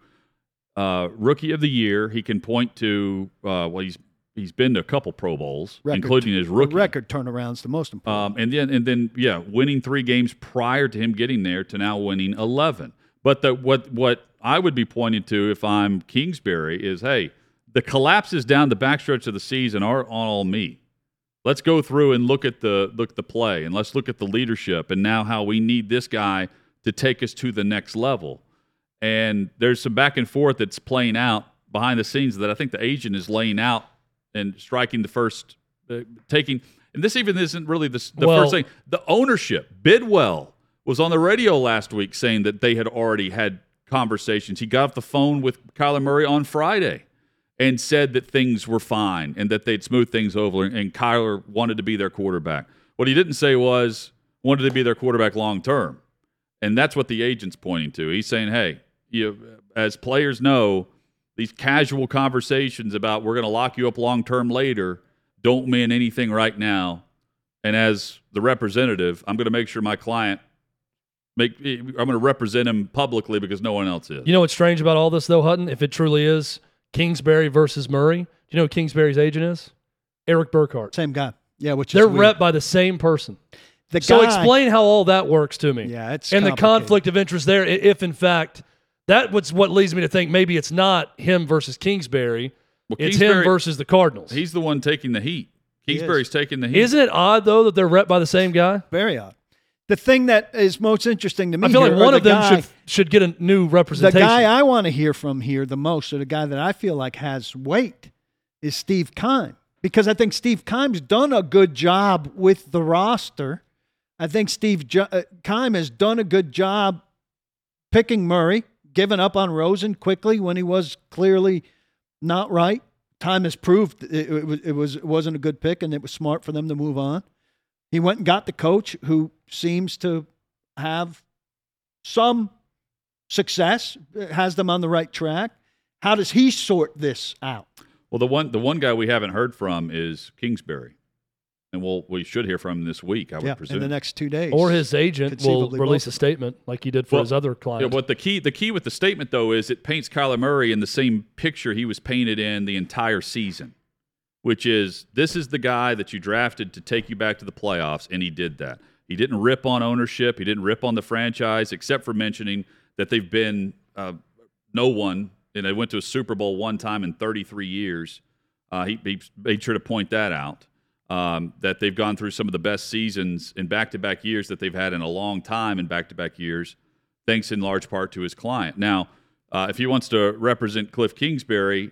[SPEAKER 2] uh, rookie of the year. He can point to uh, well, he's he's been to a couple Pro Bowls,
[SPEAKER 4] record,
[SPEAKER 2] including his rookie
[SPEAKER 4] record turnarounds the most important.
[SPEAKER 2] um, and then and then yeah, winning three games prior to him getting there to now winning eleven. But the what what I would be pointing to if I'm Kingsbury is hey, the collapses down the backstretch of the season are on all me. Let's go through and look at the look at the play and let's look at the leadership and now how we need this guy to take us to the next level. And there's some back and forth that's playing out behind the scenes that I think the agent is laying out and striking the first, uh, taking. And this even isn't really the, the
[SPEAKER 3] Well-
[SPEAKER 2] first thing. The ownership, Bidwill, was on the radio last week saying that they had already had conversations. He got off the phone with Kyler Murray on Friday and said that things were fine and that they'd smooth things over and Kyler wanted to be their quarterback. What he didn't say was wanted to be their quarterback long term. And that's what the agent's pointing to. He's saying, hey, you, as players know, these casual conversations about we're going to lock you up long term later don't mean anything right now. And as the representative, I'm going to make sure my client make eh, I'm going to represent him publicly because no one else is.
[SPEAKER 3] you know what's strange about all this, though, Hutton? If it truly is Kingsbury versus Murray, do you know who Kingsbury's agent is? Erik Burkhardt.
[SPEAKER 4] Same guy. Yeah, which
[SPEAKER 3] They're
[SPEAKER 4] weird.
[SPEAKER 3] rep by the same person.
[SPEAKER 4] The
[SPEAKER 3] so
[SPEAKER 4] guy-
[SPEAKER 3] explain how all that works to me.
[SPEAKER 4] Yeah, it's
[SPEAKER 3] and the conflict of interest there, if in fact that was what leads me to think maybe it's not him versus Kingsbury,
[SPEAKER 2] Well,
[SPEAKER 3] it's him versus the Cardinals.
[SPEAKER 2] He's the one taking the heat. Kingsbury's taking the heat.
[SPEAKER 3] Isn't it odd though that they're rep by the same guy?
[SPEAKER 4] Very odd. The thing that is most interesting to me,
[SPEAKER 3] I feel like
[SPEAKER 4] here are
[SPEAKER 3] one
[SPEAKER 4] the
[SPEAKER 3] of them
[SPEAKER 4] guy-
[SPEAKER 3] should should get a new representation.
[SPEAKER 4] The guy I want to hear from here the most, or the guy that I feel like has weight, is Steve Keim. Because I think Steve Keim's done a good job with the roster. I think Steve jo- uh, Keim has done a good job picking Murray, giving up on Rosen quickly when he was clearly not right. Time has proved it, it, was, it was it wasn't a good pick, and it was smart for them to move on. He went and got the coach who seems to have some success, has them on the right track. How does he sort this out?
[SPEAKER 2] Well, the one the one guy we haven't heard from is Kingsbury, and we'll we should hear from him this week. I would
[SPEAKER 4] Yeah,
[SPEAKER 2] presume
[SPEAKER 4] in the next two days.
[SPEAKER 3] or his agent will release
[SPEAKER 4] both.
[SPEAKER 3] a statement like he did for
[SPEAKER 2] Well,
[SPEAKER 3] his other
[SPEAKER 2] Yeah,
[SPEAKER 3] client.
[SPEAKER 2] what the key the key with the statement though is it paints Kyler Murray in the same picture he was painted in the entire season, which is this is the guy that you drafted to take you back to the playoffs, and he did that. He didn't rip on ownership. He didn't rip on the franchise, except for mentioning that they've been uh, no one, and they went to a Super Bowl one time in 33 years. Uh, he, he made sure to point that out. Um, that they've gone through some of the best seasons in back-to-back years that they've had in a long time in back-to-back years, thanks in large part to his client. Now, uh, if he wants to represent Cliff Kingsbury,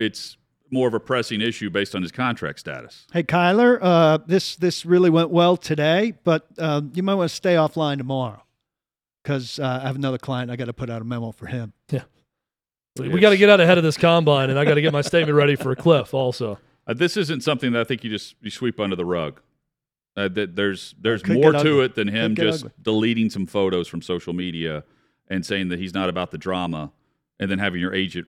[SPEAKER 2] it's more of a pressing issue based on his contract status.
[SPEAKER 4] Hey, Kyler, uh, this this really went well today, but uh, you might want to stay offline tomorrow because uh, I have another client. I got to put out a memo for him.
[SPEAKER 3] Yeah. We got to get out ahead of this combine, and I got to get my statement ready for Cliff also.
[SPEAKER 2] Uh, this isn't something that I think you just you sweep under the rug. Uh, that there's there's more to it than him just
[SPEAKER 4] ugly.
[SPEAKER 2] deleting some photos from social media and saying that he's not about the drama, and then having your agent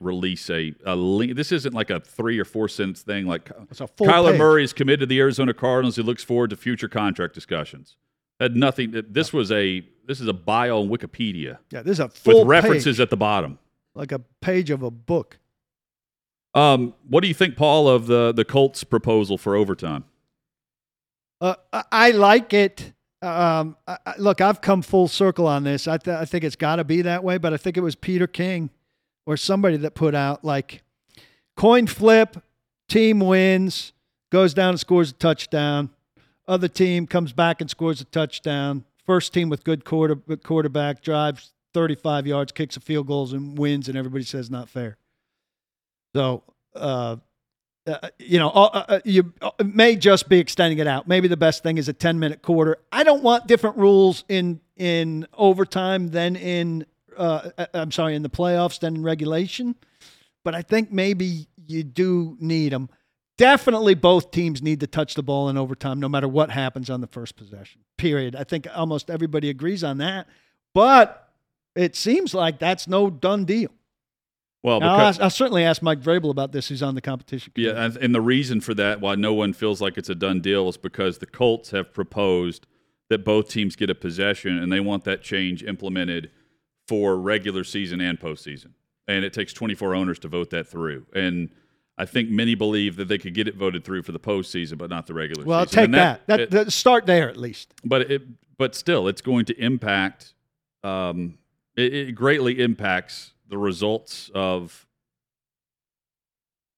[SPEAKER 2] Release a, a link. This isn't like a three or four sentence thing. Like
[SPEAKER 4] It's a full
[SPEAKER 2] Kyler
[SPEAKER 4] page.
[SPEAKER 2] Murray is committed to the Arizona Cardinals. He looks forward to future contract discussions. Had nothing. This was a this is a bio on Wikipedia
[SPEAKER 4] Yeah, this is a full
[SPEAKER 2] with references
[SPEAKER 4] page,
[SPEAKER 2] at the bottom.
[SPEAKER 4] like a page of a book.
[SPEAKER 2] Um, what do you think, Paul, of the the Colts proposal for overtime?
[SPEAKER 4] Uh, I, like it. Um, I, look, I've come full circle on this. I, th- I think it's got to be that way, but I think it was Peter King or somebody that put out like coin flip, team wins, goes down and scores a touchdown. Other team comes back and scores a touchdown. First team with good quarter, quarterback drives 35 yards, kicks a field goals and wins, and everybody says not fair. So, uh, uh, you know, uh, uh, you uh, may just be extending it out. Maybe the best thing is a 10 minute quarter. I don't want different rules in in overtime than in uh, uh, I'm sorry in the playoffs than in regulation, but I think maybe you do need them. Definitely, both teams need to touch the ball in overtime, no matter what happens on the first possession. Period. I think almost everybody agrees on that, but it seems like that's no done deal.
[SPEAKER 2] Well,
[SPEAKER 4] I'll,
[SPEAKER 2] because,
[SPEAKER 4] ask, I'll certainly ask Mike Vrabel about this. Who's on the competition? committee.
[SPEAKER 2] yeah, and the reason for that, why no one feels like it's a done deal, is because the Colts have proposed that both teams get a possession, and they want that change implemented for regular season and postseason. And it takes 24 owners to vote that through. And I think many believe that they could get it voted through for the postseason, but not the regular season.
[SPEAKER 4] Well, I'll take that. That,
[SPEAKER 2] it-
[SPEAKER 4] that start there at least.
[SPEAKER 2] but it, but still, it's going to impact. Um, it, it greatly impacts the results of.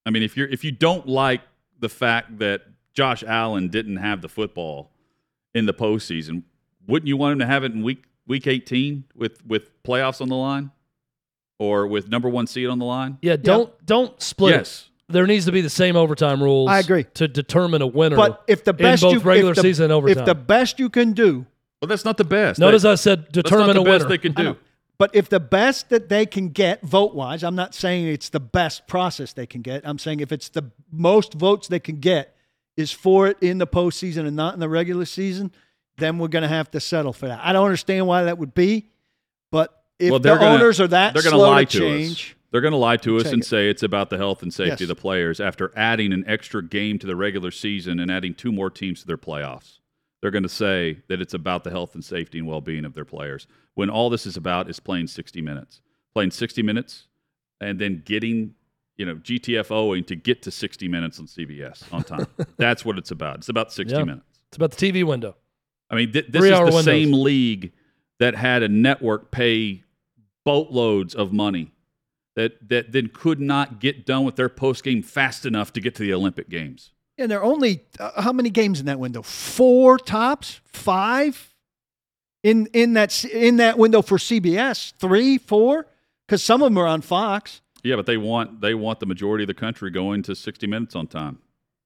[SPEAKER 2] I mean, if you're if you don't like the fact that Josh Allen didn't have the football in the postseason, wouldn't you want him to have it in week week 18 with with playoffs on the line, or with number one seed on the line?
[SPEAKER 3] Yeah, don't don't split.
[SPEAKER 2] Yes.
[SPEAKER 3] There needs to be the same overtime rules.
[SPEAKER 4] I agree.
[SPEAKER 3] to determine a winner.
[SPEAKER 4] But if the best
[SPEAKER 3] in both
[SPEAKER 4] you,
[SPEAKER 3] regular
[SPEAKER 4] the,
[SPEAKER 3] season and overtime.
[SPEAKER 4] if the best you can do,
[SPEAKER 2] Well, that's not the best.
[SPEAKER 3] Notice
[SPEAKER 2] That-
[SPEAKER 3] I said
[SPEAKER 2] that's not
[SPEAKER 3] determine
[SPEAKER 2] the
[SPEAKER 3] a
[SPEAKER 2] best
[SPEAKER 3] winner.
[SPEAKER 2] they can do.
[SPEAKER 4] But if the best that they can get vote wise, I'm not saying it's the best process they can get. I'm saying if it's the most votes they can get is for it in the postseason and not in the regular season, then we're going to have to settle for that. I don't understand why that would be, but if
[SPEAKER 2] well,
[SPEAKER 4] the
[SPEAKER 2] gonna,
[SPEAKER 4] owners are that
[SPEAKER 2] they're gonna lie
[SPEAKER 4] to
[SPEAKER 2] to
[SPEAKER 4] change,
[SPEAKER 2] us. They're going to lie to us and
[SPEAKER 4] it.
[SPEAKER 2] say it's about the health and safety
[SPEAKER 4] Yes.
[SPEAKER 2] of the players after adding an extra game to the regular season and adding two more teams to their playoffs. They're going to say that it's about the health and safety and well-being of their players when all this is about is playing 60 minutes, playing 60 minutes, and then getting you know GTFOing to get to 60 minutes on CBS on time. [laughs] That's what it's about. It's about 60
[SPEAKER 3] Yeah.
[SPEAKER 2] minutes.
[SPEAKER 3] it's about the TV window.
[SPEAKER 2] I mean, th- this is
[SPEAKER 3] Three-hour
[SPEAKER 2] the
[SPEAKER 3] windows.
[SPEAKER 2] same league that had a network pay boatloads of money that that then could not get done with their post game fast enough to get to the Olympic Games.
[SPEAKER 4] and there are only uh, how many games in that window? Four tops, five in in that in that window for CBS. Three, four, because some of them are on Fox.
[SPEAKER 2] Yeah, but they want they want the majority of the country going to 60 minutes on time.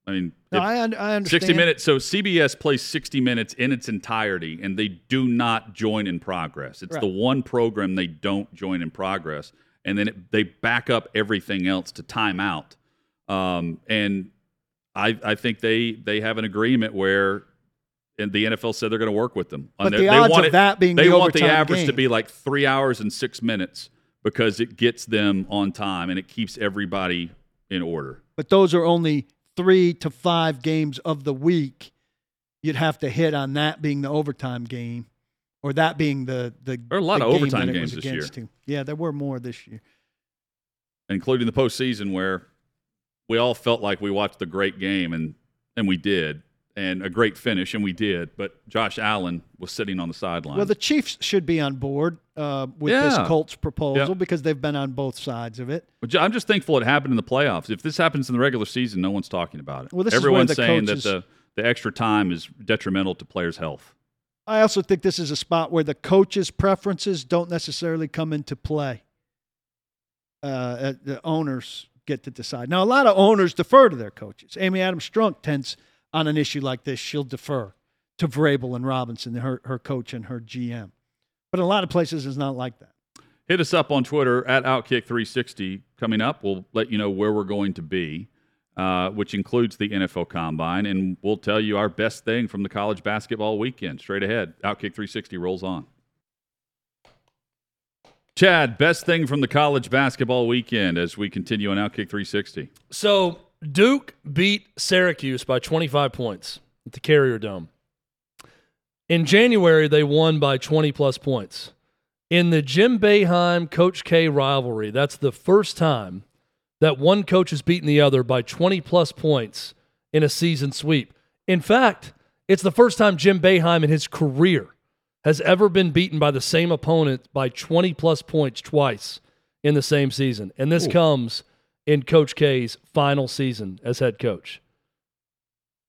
[SPEAKER 2] I mean,
[SPEAKER 4] No, I, un- I understand.
[SPEAKER 2] 60 minutes. So CBS plays 60 minutes in its entirety, and they do not join in progress. It's
[SPEAKER 4] Right.
[SPEAKER 2] the one program they don't join in progress, and then it, they back up everything else to timeout. Um, and I, I think they they have an agreement where and the NFL said they're going to work with them.
[SPEAKER 4] But
[SPEAKER 2] their-
[SPEAKER 4] the
[SPEAKER 2] they
[SPEAKER 4] odds
[SPEAKER 2] want
[SPEAKER 4] of
[SPEAKER 2] it-
[SPEAKER 4] that being
[SPEAKER 2] they
[SPEAKER 4] the
[SPEAKER 2] want the average to be like three hours and six minutes because it gets them on time and it keeps everybody in order.
[SPEAKER 4] But those are only three to five games of the week. You'd have to hit on that being the overtime game, or that being the the.
[SPEAKER 2] There are a lot of
[SPEAKER 4] game
[SPEAKER 2] overtime games this year.
[SPEAKER 4] against. Yeah, there were more this year.
[SPEAKER 2] including the postseason where we all felt like we watched the great game and and we did and a great finish and we did but Josh Allen was sitting on the sideline.
[SPEAKER 4] Well, the Chiefs should be on board uh, with
[SPEAKER 2] Yeah.
[SPEAKER 4] this Colts proposal
[SPEAKER 2] Yep.
[SPEAKER 4] because they've been on both sides of it.
[SPEAKER 2] I'm just thankful it happened in the playoffs. If this happens in the regular season, no one's talking about it.
[SPEAKER 4] Well, this is
[SPEAKER 2] Everyone's
[SPEAKER 4] the
[SPEAKER 2] saying
[SPEAKER 4] coaches-
[SPEAKER 2] that the, the extra time is detrimental to players' health.
[SPEAKER 4] I also think this is a spot where the coaches' preferences don't necessarily come into play. Uh, uh, the owners get to decide. Now, a lot of owners defer to their coaches. Amy Adams Strunk tends on an issue like this, she'll defer to Vrabel and Robinson, her, her coach and her GM. But in a lot of places, it's not like that.
[SPEAKER 2] Hit us up on Twitter at Outkick360. Coming up, we'll let you know where we're going to be, uh, which includes the NFL Combine, and we'll tell you our best thing from the college basketball weekend. Straight ahead, Outkick360 rolls on. Chad, best thing from the college basketball weekend as we continue on Outkick 360.
[SPEAKER 3] So Duke beat Syracuse by 25 points at the Carrier Dome. In January, they won by 20 plus points. In the Jim Boeheim Coach K rivalry, that's the first time that one coach has beaten the other by 20 plus points in a season sweep. In fact, it's the first time Jim Boeheim in his career has ever been beaten by the same opponent by 20 plus points twice in the same season. And this
[SPEAKER 2] Ooh.
[SPEAKER 3] comes in Coach K's final season as head coach.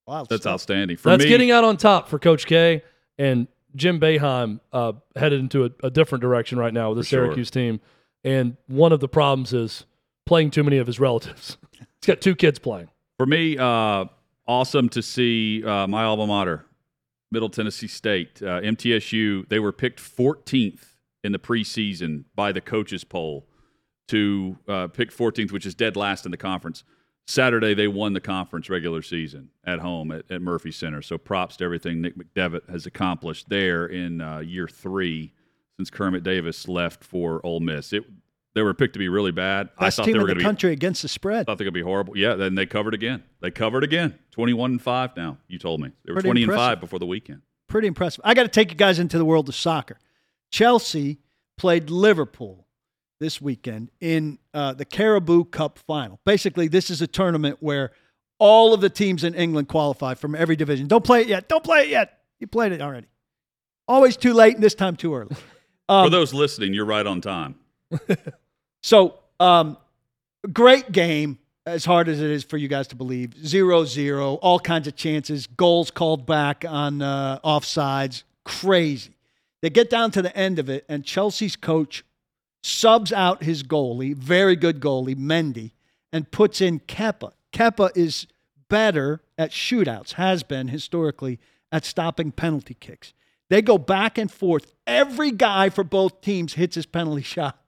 [SPEAKER 4] Wow,
[SPEAKER 2] That's outstanding. For
[SPEAKER 3] That's
[SPEAKER 2] me,
[SPEAKER 3] getting out on top for Coach K. And Jim Boeheim uh, headed into a, a different direction right now with the
[SPEAKER 2] For sure.
[SPEAKER 3] Syracuse team. And one of the problems is playing too many of his relatives. [laughs] He's got two kids playing.
[SPEAKER 2] For me, uh, awesome to see uh, my alma mater, Middle Tennessee State, uh, MTSU. They were picked 14th in the preseason by the coaches poll to uh, pick 14th, which is dead last in the conference. Saturday, they won the conference regular season at home at, at Murphy Center. So props to everything Nick McDevitt has accomplished there in uh, year three since Kermit Davis left for Ole Miss. It, they were picked to be really bad. I
[SPEAKER 4] Best
[SPEAKER 2] thought
[SPEAKER 4] team
[SPEAKER 2] they
[SPEAKER 4] in
[SPEAKER 2] were
[SPEAKER 4] the
[SPEAKER 2] going to be
[SPEAKER 4] country against the spread.
[SPEAKER 2] thought they could be horrible. Yeah, then they covered again. They covered again. Twenty-one and five now. You told me they were
[SPEAKER 4] Pretty
[SPEAKER 2] twenty
[SPEAKER 4] impressive.
[SPEAKER 2] and five before the weekend.
[SPEAKER 4] Pretty impressive. I got to take you guys into the world of soccer. Chelsea played Liverpool this weekend in uh, the Carabao Cup final. Basically, this is a tournament where all of the teams in England qualify from every division. Don't play it yet. Don't play it yet. You played it already. Always too late, and this time too early. [laughs] Um,
[SPEAKER 2] For those listening, you're right on time. [laughs]
[SPEAKER 4] So, um, great game, as hard as it is for you guys to believe. Zero zero, all kinds of chances, goals called back on uh, offsides. Crazy. They get down to the end of it, and Chelsea's coach subs out his goalie, very good goalie, Mendy, and puts in Kepa. Kepa is better at shootouts, has been historically at stopping penalty kicks. They go back and forth. Every guy for both teams hits his penalty [laughs] shot.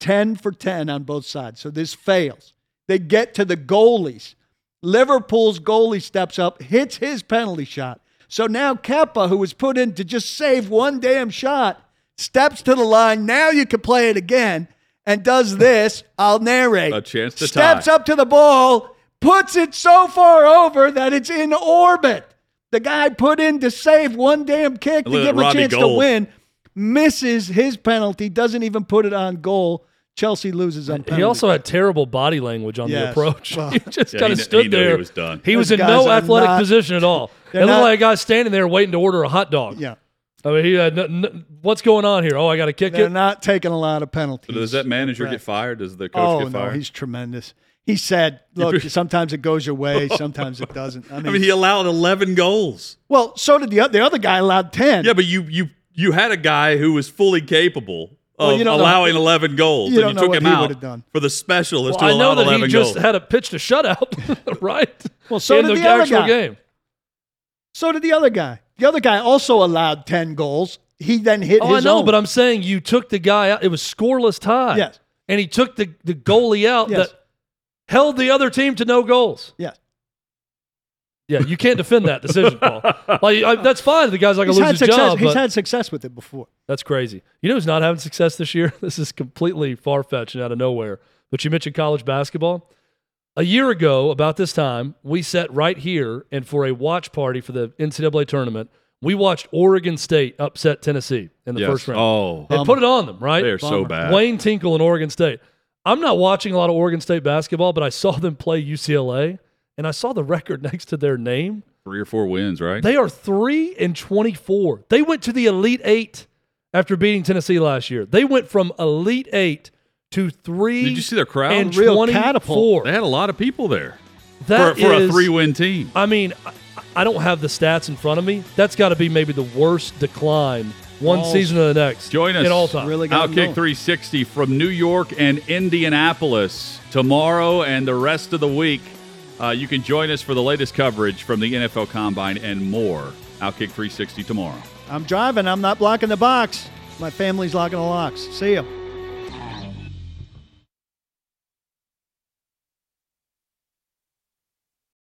[SPEAKER 4] 10 for 10 on both sides. So this fails. They get to the goalies. Liverpool's goalie steps up, hits his penalty shot. So now Kepa, who was put in to just save one damn shot, steps to the line. Now you can play it again and does this. I'll narrate.
[SPEAKER 2] A chance to
[SPEAKER 4] Steps
[SPEAKER 2] tie.
[SPEAKER 4] up to the ball, puts it so far over that it's in orbit. The guy put in to save one damn kick to give him a
[SPEAKER 2] Robbie
[SPEAKER 4] chance to win. Misses his penalty, doesn't even put it on goal. Chelsea loses on penalty.
[SPEAKER 3] He also had terrible body language on the approach. [laughs]
[SPEAKER 4] Well-
[SPEAKER 3] he just
[SPEAKER 2] Yeah,
[SPEAKER 3] kind of stood
[SPEAKER 2] he
[SPEAKER 3] there.
[SPEAKER 2] he was done.
[SPEAKER 3] He was in no athletic
[SPEAKER 4] not-
[SPEAKER 3] position at all. It
[SPEAKER 4] They're
[SPEAKER 3] looked
[SPEAKER 4] not-
[SPEAKER 3] like a guy standing there waiting to order a hot dog.
[SPEAKER 4] yeah.
[SPEAKER 3] I mean, he had n- n- what's going on here? Oh, I got to kick it.
[SPEAKER 4] They're
[SPEAKER 3] it.
[SPEAKER 4] not taking a lot of penalties.
[SPEAKER 2] So does that manager
[SPEAKER 4] Right.
[SPEAKER 2] get fired? Does the coach
[SPEAKER 4] Oh
[SPEAKER 2] get
[SPEAKER 4] no,
[SPEAKER 2] fired?
[SPEAKER 4] he's tremendous. He said, [laughs] "Look, sometimes it goes your way, sometimes it doesn't." I [laughs] mean, he
[SPEAKER 2] allowed eleven goals.
[SPEAKER 4] well, so did the other, the other guy allowed ten.
[SPEAKER 2] Yeah, but you you you had a guy who was fully capable of
[SPEAKER 4] Well, you don't know-
[SPEAKER 2] allowing eleven goals,
[SPEAKER 4] you
[SPEAKER 2] and
[SPEAKER 4] don't
[SPEAKER 2] you
[SPEAKER 4] know
[SPEAKER 2] took
[SPEAKER 4] what
[SPEAKER 2] him
[SPEAKER 4] he
[SPEAKER 2] out
[SPEAKER 4] would've done.
[SPEAKER 2] for the specialist
[SPEAKER 3] Well,
[SPEAKER 2] to
[SPEAKER 3] I know
[SPEAKER 2] allow
[SPEAKER 3] that
[SPEAKER 2] eleven
[SPEAKER 3] he just
[SPEAKER 2] goals.
[SPEAKER 3] had a pitched a shutout, right? [laughs]
[SPEAKER 4] Well, so
[SPEAKER 3] in
[SPEAKER 4] did
[SPEAKER 3] the,
[SPEAKER 4] the other
[SPEAKER 3] actual
[SPEAKER 4] guy.
[SPEAKER 3] game.
[SPEAKER 4] So did the other guy. The other guy also allowed ten goals. He then hit
[SPEAKER 3] Oh, I know,
[SPEAKER 4] own.
[SPEAKER 3] but I'm saying you took the guy out. It was scoreless tie.
[SPEAKER 4] Yes.
[SPEAKER 3] and he took the the goalie out
[SPEAKER 4] Yes.
[SPEAKER 3] that held the other team to no goals.
[SPEAKER 4] yes.
[SPEAKER 3] Yeah, you can't defend that decision, Paul. [laughs] Like I, that's fine. The guy's like
[SPEAKER 4] He's
[SPEAKER 3] gonna
[SPEAKER 4] had
[SPEAKER 3] lose his
[SPEAKER 4] success.
[SPEAKER 3] job.
[SPEAKER 4] He's had success with it before.
[SPEAKER 3] that's crazy. You know who's not having success this year? [laughs] This is completely far fetched and out of nowhere. But you mentioned college basketball. A year ago, about this time, we sat right here and for a watch party for the NCAA tournament, we watched Oregon State upset Tennessee in the
[SPEAKER 2] Yes.
[SPEAKER 3] first round.
[SPEAKER 2] Oh,
[SPEAKER 3] and put it on them, right?
[SPEAKER 2] they're so bad.
[SPEAKER 3] Wayne Tinkle and Oregon State. I'm not watching a lot of Oregon State basketball, but I saw them play UCLA and I saw the [laughs] record next to their name.
[SPEAKER 2] Three or four wins, right?
[SPEAKER 3] They are 3 and 24. They went to the Elite 8 after beating Tennessee last year. They went from Elite 8 to 3
[SPEAKER 2] Did you see their crowd?
[SPEAKER 3] and
[SPEAKER 4] Real
[SPEAKER 3] 24.
[SPEAKER 4] catapult.
[SPEAKER 2] They had a lot of people there
[SPEAKER 3] That
[SPEAKER 2] for, for a three-win team.
[SPEAKER 3] I mean, I, I don't have the stats in front of me. That's got to be maybe the worst decline one
[SPEAKER 4] Balls.
[SPEAKER 3] season to the next.
[SPEAKER 2] Join us
[SPEAKER 3] in all time.
[SPEAKER 4] Really
[SPEAKER 2] Outkick 360 from New York and Indianapolis tomorrow and the rest of the week. Uh, you can join us for the latest coverage from the NFL Combine and more. Outkick 360 tomorrow.
[SPEAKER 4] I'm driving. I'm not blocking the box. My family's locking the locks. See ya.